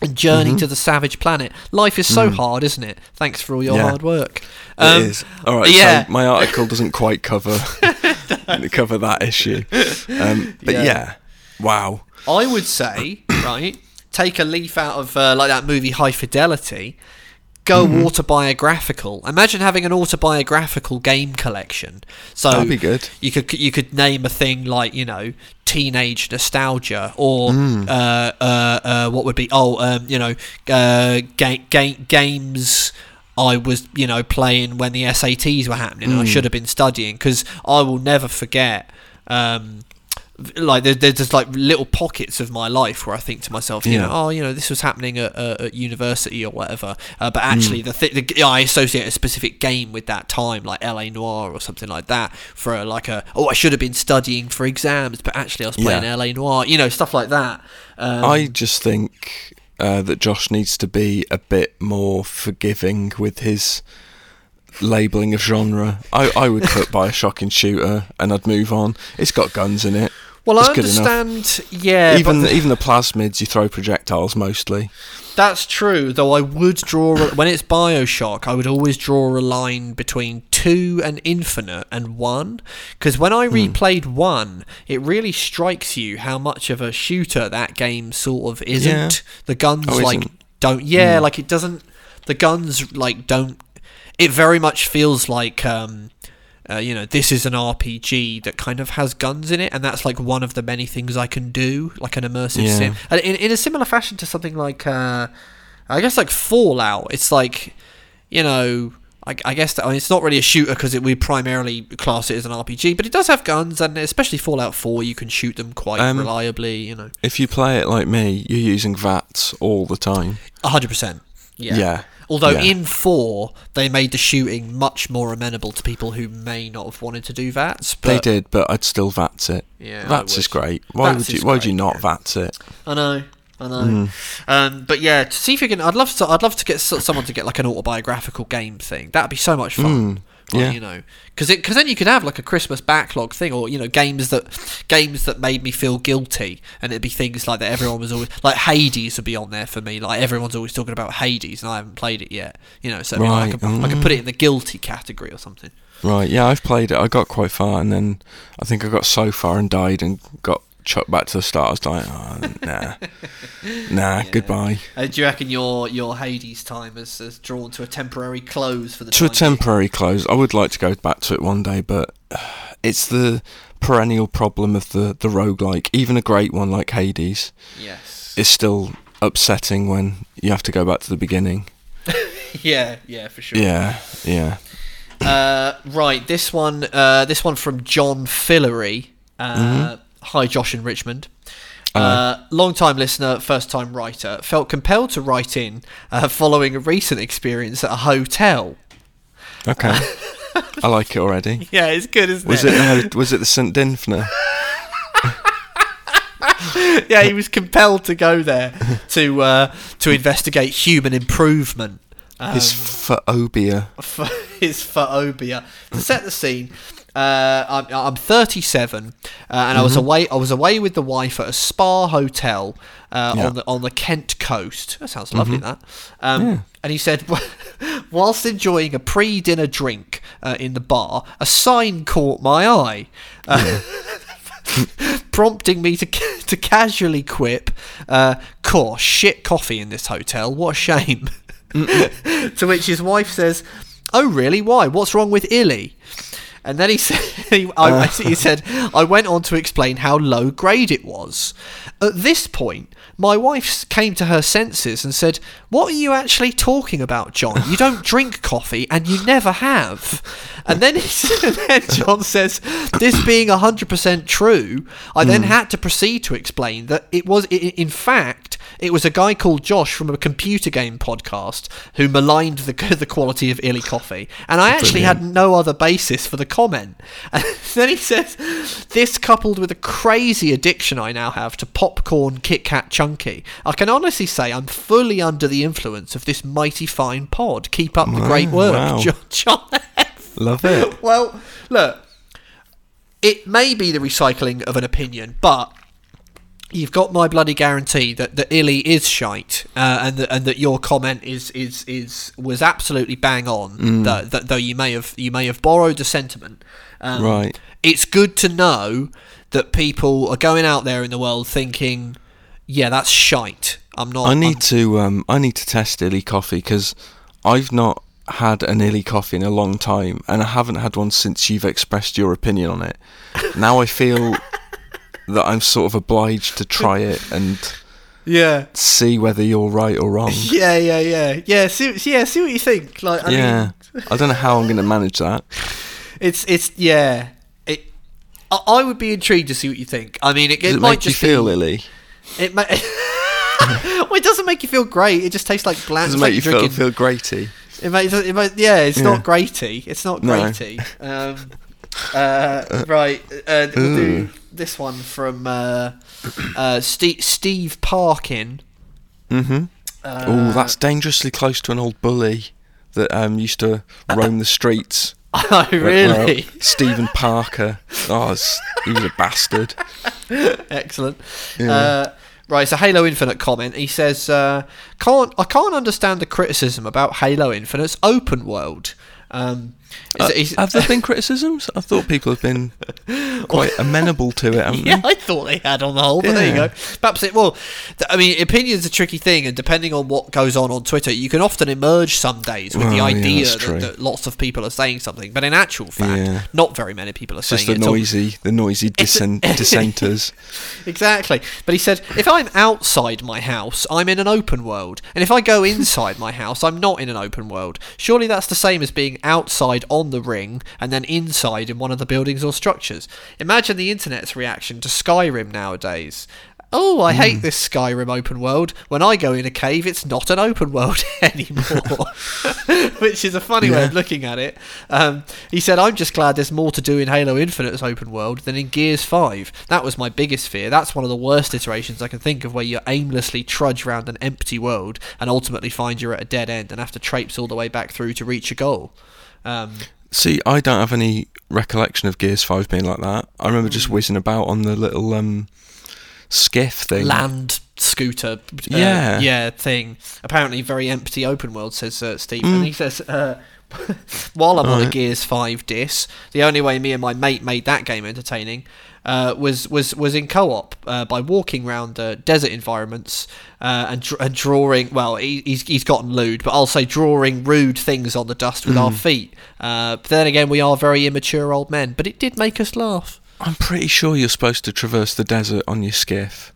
and journey to the savage planet. Life is so hard, isn't it? Thanks for all your Mm. Yeah. hard work. It Um, is. All right. yeah. So my article doesn't quite cover cover that issue. Um, but Yeah. yeah. Wow. I would say, right, take a leaf out of uh, like that movie High Fidelity. Go Mm-hmm. autobiographical. Imagine having an autobiographical game collection. So That'd be good. You could you could name a thing like you know teenage nostalgia or Mm. uh, uh, uh, what would be oh um, you know uh, ga- ga- games I was you know playing when the SATs were happening. Mm. and I should have been studying because I will never forget. Um, like there, there's just like little pockets of my life where I think to myself, you Yeah. know, oh, you know, this was happening at, uh, at university or whatever. Uh, but Mm. actually, the, th- the I associate a specific game with that time, like LA Noir or something like that, for a, like a oh, I should have been studying for exams, but actually I was playing Yeah. LA Noir, you know, stuff like that. Um, I just think uh, that Josh needs to be a bit more forgiving with his labeling of genre. I, I would put Bioshock in shooter and I'd move on. It's got guns in it. Well, I understand, yeah, even but even the plasmids, you throw projectiles mostly. That's true, though I would draw a- when it's Bioshock. I would always draw a line between two and infinite and one, because when I Hmm. replayed one, it really strikes you how much of a shooter that game sort of isn't. Yeah. The guns Oh, like isn't? don't, yeah, like it doesn't. The guns like don't. It very much feels like. um uh, you know, this is an RPG that kind of has guns in it, and that's like one of the many things I can do, like an immersive Yeah. sim. And in, in a similar fashion to something like, uh, I guess, like Fallout. It's like, you know, I, I guess that, I mean, it's not really a shooter because we primarily class it as an RPG, but it does have guns, and especially Fallout 4, you can shoot them quite Um, reliably. You know, If you play it like me, you're using VATS all the time. hundred percent. Yeah. Yeah. Although Yeah. in four, they made the shooting much more amenable to people who may not have wanted to do VATS. But they did, but I'd still VATS it. Yeah, VATS is great. Why VATS would you? Why would you not yeah. VATS it? I know, I know. Mm. Um, but yeah, to see if you can. I'd love to. I'd love to get someone to get like an autobiographical game thing. That'd be so much fun. Mm, Like, yeah. you know, because because then you could have like a Christmas backlog thing, or you know, games that games that made me feel guilty, and it'd be things like that. Everyone was always like Hades would be on there for me. Like everyone's always talking about Hades, and I haven't played it yet. You know, so I, mean, I, Right, could, I could mm. put it in the guilty category or something. Right. Yeah, I've played it. I got quite far, and then I think I got so far and died, and got chucked back to the start. I was like, oh, nah, nah, goodbye. Uh, do you reckon your your Hades time has, has drawn to a temporary close for the To a temporary close. I would like to go back to it one day, but it's the perennial problem of the the roguelike. Even a great one like Hades Yes. is still upsetting when you have to go back to the beginning. yeah, yeah, for sure. Yeah, yeah. Uh, right, this one, uh, this one from John Fillery. Uh, Hi, Josh in Richmond. Uh, long time listener, first time writer. Felt compelled to write in uh, following a recent experience at a hotel. Okay. I like it already. Yeah, it's good, isn't Was it the, was it the St Dymphna? yeah, he was compelled to go there to uh, to investigate human improvement. Um, His phobia. his phobia. To set the scene, uh, I'm, I'm 37, uh, and I was away. I was away with the wife at a spa hotel uh, Yeah. on the on the Kent coast. That sounds lovely. That. Um, And he said, whilst enjoying a pre-dinner drink uh, in the bar, a sign caught my eye. Uh, prompting me to to casually quip, uh, "Course, shit coffee in this hotel. What a shame." to which his wife says, "Oh, really? Why? What's wrong with Illy?" And then he said, he, I, uh. he said, I went on to explain how low grade it was. At this point, my wife came to her senses and said, What are you actually talking about, John? You don't drink coffee and you never have. And then, he, and then John says, This being 100% true, I then hmm. had to proceed to explain that it was, in fact, it was a guy called Josh from a computer game podcast who maligned the, the quality of Illy coffee. And I actually had no other basis for the comment. And then he says, This coupled with a crazy addiction I now have to popcorn Kit Kat Chunky, I can honestly say I'm fully under the influence of this mighty fine pod. Keep up the great work, wow. John. John. Love it. Well, look, it may be the recycling of an opinion, but you've got my bloody guarantee that that Illy is shite, uh, and that and that your comment is is is was absolutely bang on. Mm. That, that though you may have you may have borrowed the sentiment, um, Right. It's good to know that people are going out there in the world thinking, yeah, that's shite. I'm not. I I'm- need to um I need to test illy coffee because I've not had an illy coffee in a long time, and I haven't had one since you've expressed your opinion on it. Now I feel that I'm sort of obliged to try it and yeah. see whether you're right or wrong. Yeah, yeah, yeah, yeah. See, yeah, see what you think. Like, I yeah, mean, I don't know how I'm going to manage that. it's it's yeah. It. I, I would be intrigued to see what you think. I mean, it, Does it it might make you just feel be, illy? It may. well, it doesn't make you feel great. It just tastes like bland. Does it's it make you feel drinking- feel greaty? It makes it, might, yeah, it's Yeah. not greaty. It's not No. Um, uh, right, uh, we'll do this one from uh, uh, Steve, Steve Parkin. Mm-hmm. Uh, oh, that's dangerously close to an old bully that um used to roam the streets. Oh, really? Stephen Parker. Oh, he was a bastard. Excellent. Yeah. Uh, right, it's a Halo Infinite comment. He says, uh, "Can't I can't understand the criticism about Halo Infinite's open world." Um, Uh, have there been criticisms? I thought people have been quite amenable to it, yeah, they? I thought they had on the whole, but there you go. Perhaps it. Well, th- I mean, opinion's a tricky thing, and depending on what goes on on Twitter, you can often emerge some days with the Well, yeah, idea that, that lots of people are saying something, but in actual fact, Yeah. not very many people are It's just saying the it. noisy, the noisy dissent, dissenters. Exactly. But he said, if I'm outside my house, I'm in an open world. And if I go inside my house, I'm not in an open world. Surely that's the same as being outside on the ring and then inside in one of the buildings or structures. Imagine the internet's reaction to Skyrim nowadays. Oh, I hate this Skyrim open world. When I go in a cave, it's not an open world anymore. Which is a funny way of looking at it. Um, he said, I'm just glad there's more to do in Halo Infinite's open world than in Gears 5. That was my biggest fear. That's one of the worst iterations I can think of where you aimlessly trudge around an empty world and ultimately find you're at a dead end and have to traipse all the way back through to reach a goal. Um, See, I don't have any recollection of Gears Five being like that. I remember just whizzing about on the little um, skiff thing. land scooter uh, Yeah. yeah thing apparently very empty open world says uh, steve Mm. and he says uh, while i'm on a gears 5 dis the only way me and my mate made that game entertaining uh, was was was in co-op uh, by walking around uh, desert environments uh, and, dr- and drawing. Well, he, he's he's gotten lewd, but I'll say drawing rude things on the dust with Mm. our feet. Uh, but then again, we are very immature old men. But it did make us laugh. I'm pretty sure you're supposed to traverse the desert on your skiff.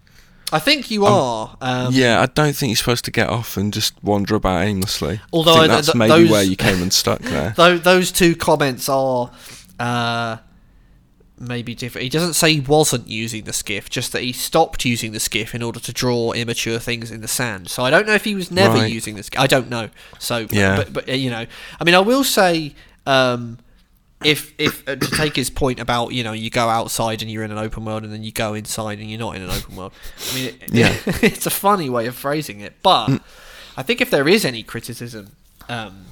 I think you are. Um, yeah, I don't think you're supposed to get off and just wander about aimlessly. Although I that's th- maybe those- where you came unstuck there. Tho- those two comments are uh, maybe different. He doesn't say he wasn't using the skiff, just that he stopped using the skiff in order to draw immature things in the sand. So I don't know if he was never Right. using the skiff. I don't know. So Yeah. but, but you know, I mean, I will say. Um, if if uh, to take his point about you know you go outside and you're in an open world and then you go inside and you're not in an open world, I mean it, Yeah. it's a funny way of phrasing it, but Mm. I think if there is any criticism um,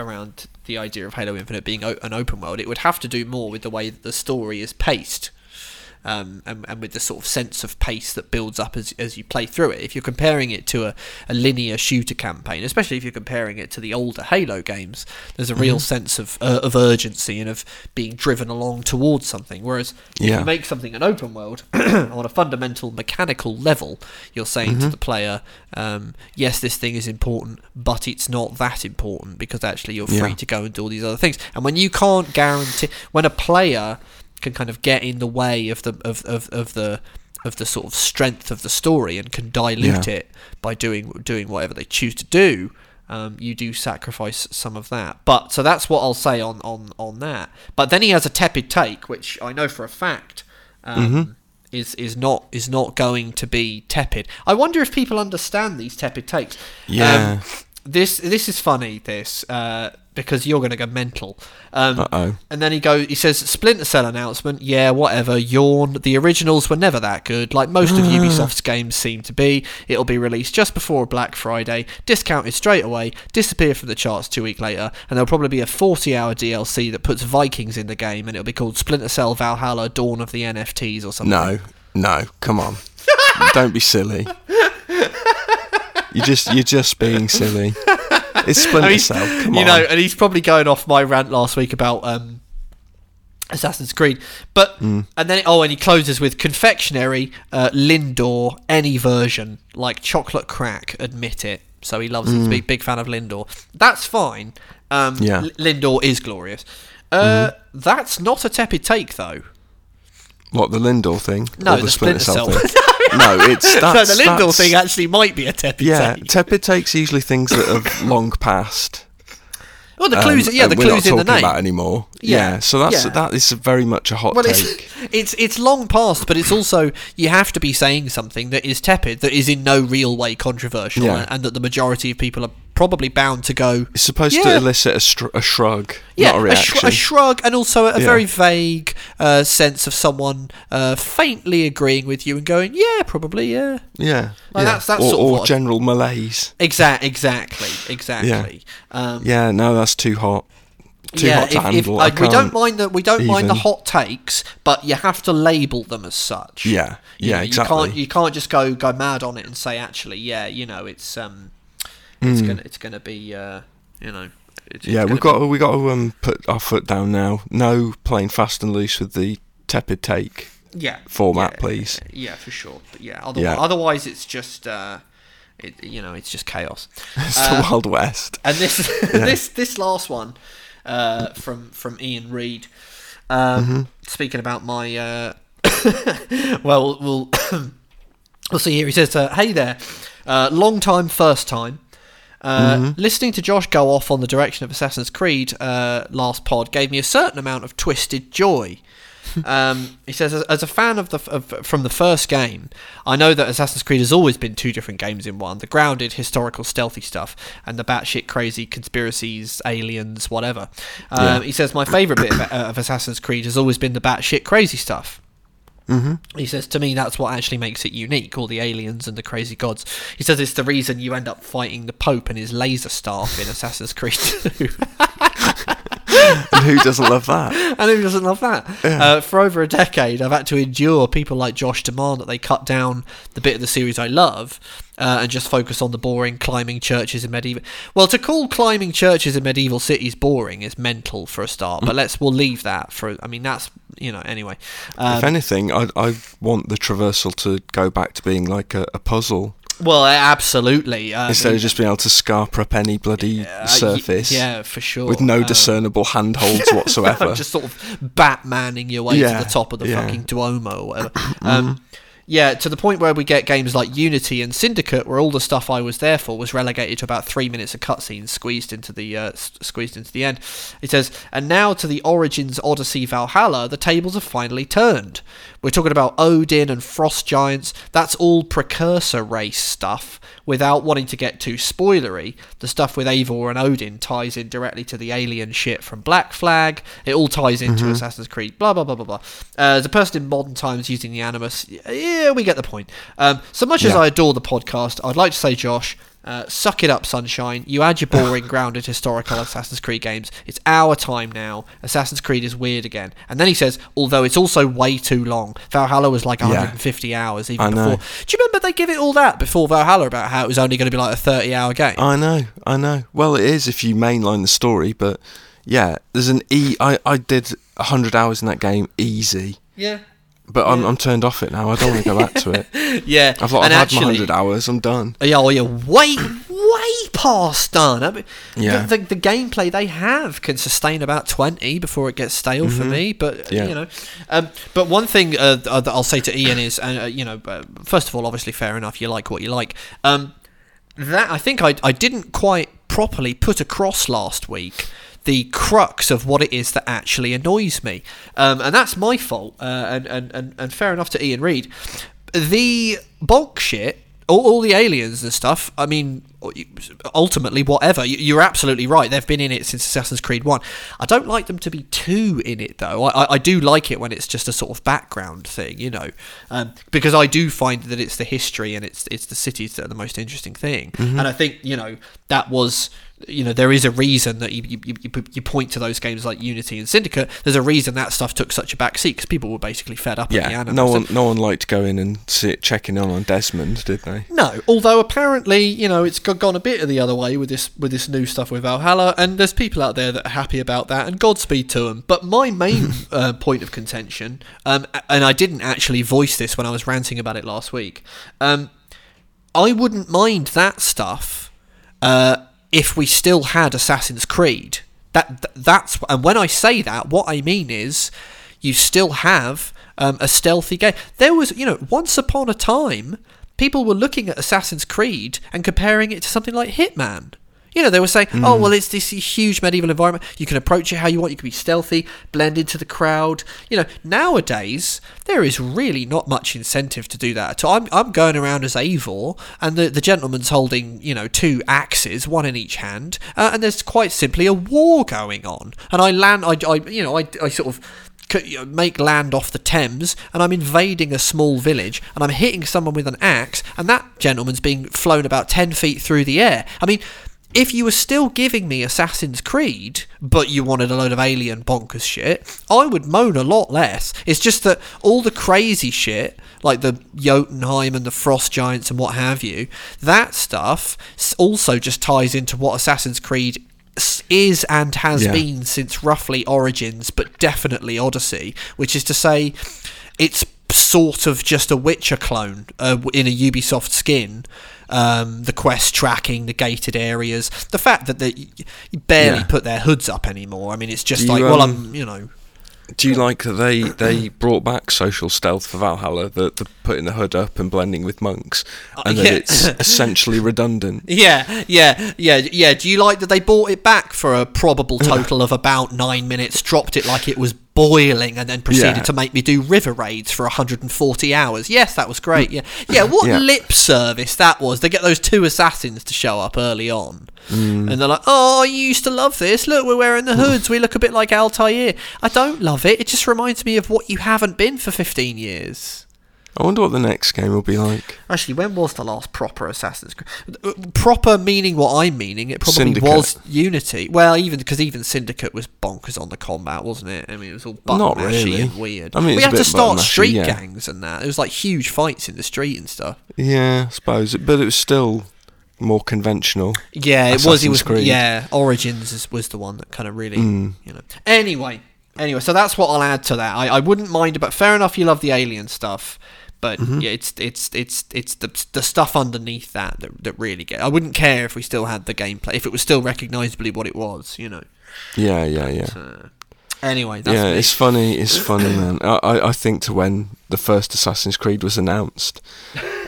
around the idea of Halo Infinite being o- an open world, it would have to do more with the way that the story is paced. Um, and, and with the sort of sense of pace that builds up as, as you play through it. If you're comparing it to a, a linear shooter campaign, especially if you're comparing it to the older Halo games, there's a real sense of uh, of urgency and of being driven along towards something. Whereas if Yeah. you make something an open world on a fundamental mechanical level, you're saying to the player, um, yes, this thing is important, but it's not that important because actually you're free Yeah. to go and do all these other things. And when you can't guarantee, when a player can kind of get in the way of the of, of, of the of the sort of strength of the story and can dilute Yeah. it by doing doing whatever they choose to do, um, you do sacrifice some of that. But so that's what I'll say on on on that. But then he has a tepid take, which I know for a fact. Um, Is, is not is not going to be tepid. I wonder if people understand these tepid takes. Yeah. Um, this this is funny. This uh, because you're going to go mental. Um, Uh-oh. and then he goes. He says, "Splinter Cell announcement. Yeah, whatever. Yawn. The originals were never that good. Like most of Ubisoft's games seem to be. It'll be released just before Black Friday, discounted straight away, disappear from the charts two weeks later, and there'll probably be a 40-hour DLC that puts Vikings in the game, and it'll be called Splinter Cell Valhalla: Dawn of the NFTs or something. No, no, come on. Don't be silly. You just you're just being silly. It's Splinter I mean, Cell. Come you on. know, and he's probably going off my rant last week about um, Assassin's Creed. But Mm. and then oh, and he closes with confectionery, uh, Lindor, any version like chocolate crack. Admit it. So he loves it. He's a big, big fan of Lindor. That's fine. Um, Mm. Yeah. Mm-hmm. L- Lindor is glorious. Uh, That's not a tepid take though. What the Lindor thing? No, or the, the Splinter, Splinter Cell thing? no, it's so that's, the Lindor that's- thing actually might be a tepid Yeah, take. tepid takes usually things that have long passed. well, the clues, um, yeah, the clues in the name. about anymore. Yeah, Yeah, so that's yeah. that is very much a hot Well, take. it's, it's it's long past, but it's also you have to be saying something that is tepid, that is in no real way controversial, Yeah. and, and that the majority of people are probably bound to go. It's supposed Yeah. to elicit a, str- a shrug, Yeah, not a a, reaction. a shrug, and also a, Yeah. very vague uh, sense of someone uh, faintly agreeing with you and going, "Yeah, probably, yeah." yeah, Well, yeah. that's- that's or, sort of or what- general malaise. Exact, exactly, exactly. Um, Yeah, no, that's too hot. Too yeah, hot to if, if, handle. uh, I we don't mind the we don't mind the hot takes, but you have to label them as such. Yeah, You yeah, know, exactly. You can't you can't just go go mad on it and say actually, yeah, you know, it's um, it's gonna it's gonna be uh, you know, it's, yeah, it's we've got to, we got to um, put our foot down now. No playing fast and loose with the tepid take. yeah format, yeah, please. Yeah, for sure. But yeah, otherwise, Yeah. otherwise it's just uh, it you know, it's just chaos. It's Uh, the Wild West. And this this this last one uh, from from Ian Reed. Um, Mm-hmm. Speaking about my uh, well, we'll we'll see here. He says, uh, "Hey there, uh, long time, first time." Uh, Mm-hmm. Listening to Josh go off on the direction of Assassin's Creed uh, last pod gave me a certain amount of twisted joy. um, he says, as, as a fan of the of, from the first game, I know that Assassin's Creed has always been two different games in one: the grounded, historical, stealthy stuff, and the batshit crazy conspiracies, aliens, whatever. Um, Yeah. He says, my favourite bit of, of Assassin's Creed has always been the batshit crazy stuff. He says, to me, that's what actually makes it unique, all the aliens and the crazy gods. He says it's the reason you end up fighting the Pope and his laser staff in Assassin's Creed 2. and who doesn't love that? and who doesn't love that? Uh, for over a decade, I've had to endure people like Josh demand that they cut down the bit of the series I love uh, and just focus on the boring climbing churches in medieval. Well, to call climbing churches in medieval cities boring is mental for a start, but let's we'll leave that for. I mean, that's you know anyway. Um, if anything, I I want the traversal to go back to being like a, a puzzle well, absolutely. Uh, instead of just being able to scarp up any bloody uh, surface. yeah, for sure. With no Um, discernible handholds whatsoever. just sort of Batmaning your way Yeah, to the top of the yeah. fucking Duomo or whatever. Um, yeah, to the point where we get games like Unity and Syndicate, where all the stuff I was there for was relegated to about three minutes of cutscenes squeezed into the uh, s- squeezed into the end. It says, and now to the Origins Odyssey Valhalla, the tables have finally turned. We're talking about Odin and Frost Giants. That's all precursor race stuff. Without wanting to get too spoilery, the stuff with Eivor and Odin ties in directly to the alien shit from Black Flag. It all ties into Assassin's Creed. Blah blah blah blah blah. Uh, as a person in modern times using the Animus, yeah, we get the point. Um, so much as I adore the podcast, I'd like to say, Josh, uh, suck it up, sunshine. You had your boring, grounded, historical Assassin's Creed games. It's our time now. Assassin's Creed is weird again. And then he says, although it's also way too long. Valhalla was like 150 hours even I know. before. Do you remember they give it all that before Valhalla about how it was only going to be like a 30 hour game? I know, I know. Well, it is if you mainline the story, but yeah, there's an e. I I did hundred hours in that game easy, yeah. But I'm I'm turned off it now. I don't want to go back to it. Yeah. I've, like, I've had my hundred hours. I'm done. Yeah, oh, yeah, way, way past done. I mean, Yeah. the, the, the gameplay they have can sustain about twenty before it gets stale for me. But Mm-hmm. Yeah. you know, um, but one thing uh, uh, that I'll say to Ian is, uh, you know, uh, first of all, obviously, fair enough. You like what you like. Um, that I think I I didn't quite properly put across last week the crux of what it is that actually annoys me, um, and that's my fault. Uh, and, and and and fair enough to Ian Reed. The bulk shit all, all the aliens and stuff. I mean, ultimately, whatever. You- You're absolutely right. They've been in it since Assassin's Creed One. I don't like them to be too in it though. I, I, do like it when it's just a sort of background thing, you know, um, because I do find that it's the history and it's it's the cities that are the most interesting thing. And I think you know that was you know there is a reason that you, you, you, you point to those games like Unity and Syndicate. There's a reason that stuff took such a backseat because people were basically fed up. Yeah, anime no one, no one liked going go in and sit checking on on Desmond, did they? No, although apparently you know it's go- gone a bit of the other way with this with this new stuff with Valhalla, and there's people out there that are happy about that, and Godspeed to them. But my main uh, point of contention, um, and I didn't actually voice this when I was ranting about it last week, um, I wouldn't mind that stuff uh, if we still had Assassin's Creed. That th- that's and when I say that, what I mean is you still have um, a stealthy game. There was, you know, once upon a time, people were looking at Assassin's Creed and comparing it to something like Hitman. You know, they were saying, "Oh, well, it's this huge medieval environment. You can approach it how you want. You can be stealthy, blend into the crowd." You know, nowadays there is really not much incentive to do that. at all. I'm I'm going around as Eivor, and the the gentleman's holding you know two axes, one in each hand, uh, and there's quite simply a war going on. And I land, I, I you know, I, I sort of c- you know, make land off the Thames and I'm invading a small village and I'm hitting someone with an axe and that gentleman's being flown about 10 feet through the air. I mean, if you were still giving me Assassin's Creed, but you wanted a load of alien bonkers shit, I would moan a lot less. It's just that all the crazy shit, like the Jotunheim and the Frost Giants and what have you, that stuff also just ties into what Assassin's Creed is and has Yeah. been since roughly Origins, but definitely Odyssey, which is to say, it's sort of just a Witcher clone uh, in a Ubisoft skin. Um, the quest tracking, the gated areas, the fact that they barely Yeah. put their hoods up anymore. I mean, it's just Do like, you, well, um, I'm, you know, Do you like that they they brought back social stealth for Valhalla, the, the putting the hood up and blending with monks, and that Uh, yeah. it's essentially redundant? Yeah, yeah, yeah, yeah. Do you like that they bought it back for a probable total of about nine minutes, dropped it like it was boiling, and then proceeded Yeah. to make me do river raids for 140 hours? Yes, that was great. Yeah, yeah. What Yeah. lip service that was? They get those two assassins to show up early on, Mm. and they're like, "Oh, you used to love this. Look, we're wearing the hoods. We look a bit like Altair." I don't love it. It just reminds me of what you haven't been for 15 years. I wonder what the next game will be like. Actually, when was the last proper Assassin's Creed? Proper meaning what I'm meaning. It probably Syndicate. was Unity. Well, even because even Syndicate was bonkers on the combat, wasn't it? I mean, it was all button Not mashy really. and weird. I mean, we had to start mashy, street yeah. gangs and that. It was like huge fights in the street and stuff. Yeah, I suppose, but it was still more conventional. Yeah, it was. It Assassin's was. Creed. Yeah, Origins is, was the one that kind of really, Mm. you know. Anyway, anyway, so that's what I'll add to that. I, I wouldn't mind, but fair enough. You love the alien stuff, but Mm-hmm. yeah, it's it's it's it's the the stuff underneath that that, that really get. I wouldn't care if we still had the gameplay, if it was still recognisably what it was, you know. Yeah, yeah, yeah. Uh, anyway, that's yeah, me. it's funny. It's funny, man. I I think to when the first Assassin's Creed was announced,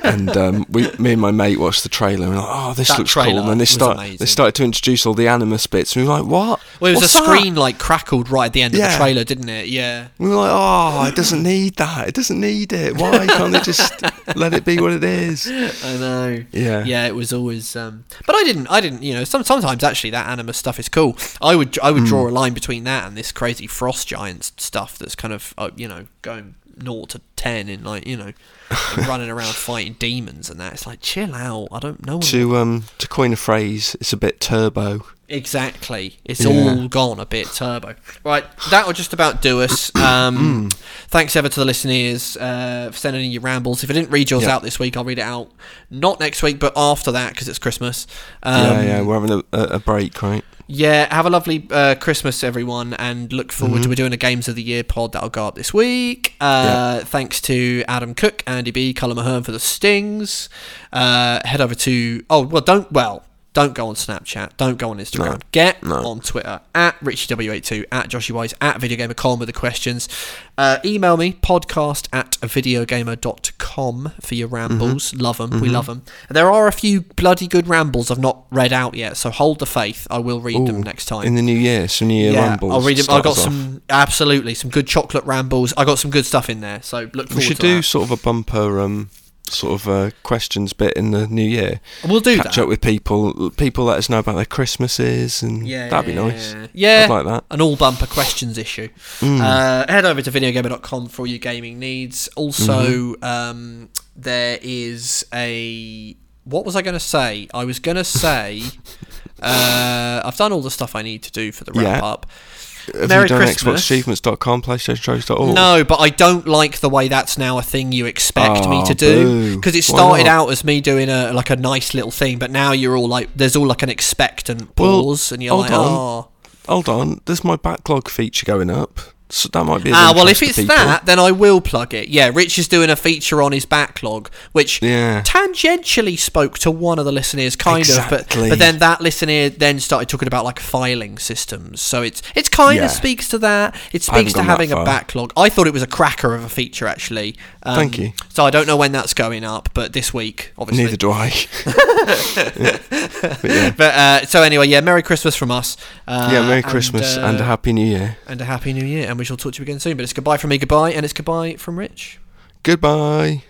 and um, we, me and my mate watched the trailer and we're like, oh, this That looks cool. And then they start amazing. they started to introduce all the Animus bits, and we were like, what? Well, it was What's a that? screen like crackled right at the end of the trailer, didn't it? Yeah. We were like, oh, it doesn't need that. It doesn't need it. Why can't they just let it be what it is? I know. Yeah. Yeah, it was always. Um, but I didn't. I didn't. You know, some, sometimes actually that animus stuff is cool. I would. I would Hmm. draw a line between that and this crazy frost giants stuff that's kind of uh, you know going naught to ten in like you know running around fighting demons and that. It's like chill out. I don't know. To um to coin a phrase, it's a bit turbo. Exactly. It's Yeah. all gone a bit turbo. Right, that'll just about do us. Um, thanks ever to the listeners uh, for sending in your rambles. If I didn't read yours Yeah. out this week, I'll read it out not next week, but after that because it's Christmas. Um, yeah, yeah. We're having a, a, a break, right? Yeah, have a lovely uh, Christmas, everyone, and look forward Mm-hmm. to we're doing a Games of the Year pod that'll go up this week. Uh, Thanks to Adam Cook, Andy B, Cullum Ahern for the stings. Uh, head over to oh well, don't well. Don't go on Snapchat. Don't go on Instagram. No. Get No. on Twitter at RichieW82, at JoshyWise, at VideoGamerCom with the questions. Uh, email me, podcast at videogamer.com for your rambles. Mm-hmm. Love them. We love them. There are a few bloody good rambles I've not read out yet, so hold the faith. I will read them next time. In the new year, some new year yeah, rambles. I'll read them. I got us off. some absolutely some good chocolate rambles. I got some good stuff in there, so look forward to We should to do that. sort of a bumper, um, sort of uh, questions bit in the new year. We'll do Catch that. up with people. People let us know about their Christmases, and Yeah, that'd be nice. Yeah, I'd like that. An all bumper questions issue. Mm. Uh, head over to videogamer.com for all your gaming needs. Also, Mm-hmm. um, there is a. What was I going to say? I was going to say Uh, I've done all the stuff I need to do for the wrap Yeah. up. Have Merry you done Christmas. XboxAchievements.com, PlayStationTrophies.org? No, but I don't like the way that's now a thing you expect me ah, to do because it started out as me doing a like a nice little thing, but now you're all like, there's all like an expectant Well, pause, and you're hold like, on. oh. Hold on, there's my backlog feature going up. So that might be. Ah, well, if it's that, then I will plug it. Yeah, Rich is doing a feature on his backlog, which Yeah. tangentially spoke to one of the listeners, kind of, but but then that listener then started talking about like filing systems. So it's it's kind Yeah. of speaks to that. It speaks to having a backlog. I thought it was a cracker of a feature actually. Um, Thank you. So I don't know when that's going up, but this week, obviously. Neither do I. but yeah, But uh, so anyway, yeah, Merry Christmas from us. Uh, yeah. Merry and, Christmas and, uh, a happy New Year. and a happy New Year, and we shall talk to you again soon. But it's goodbye from me, goodbye, and it's goodbye from Rich. Goodbye.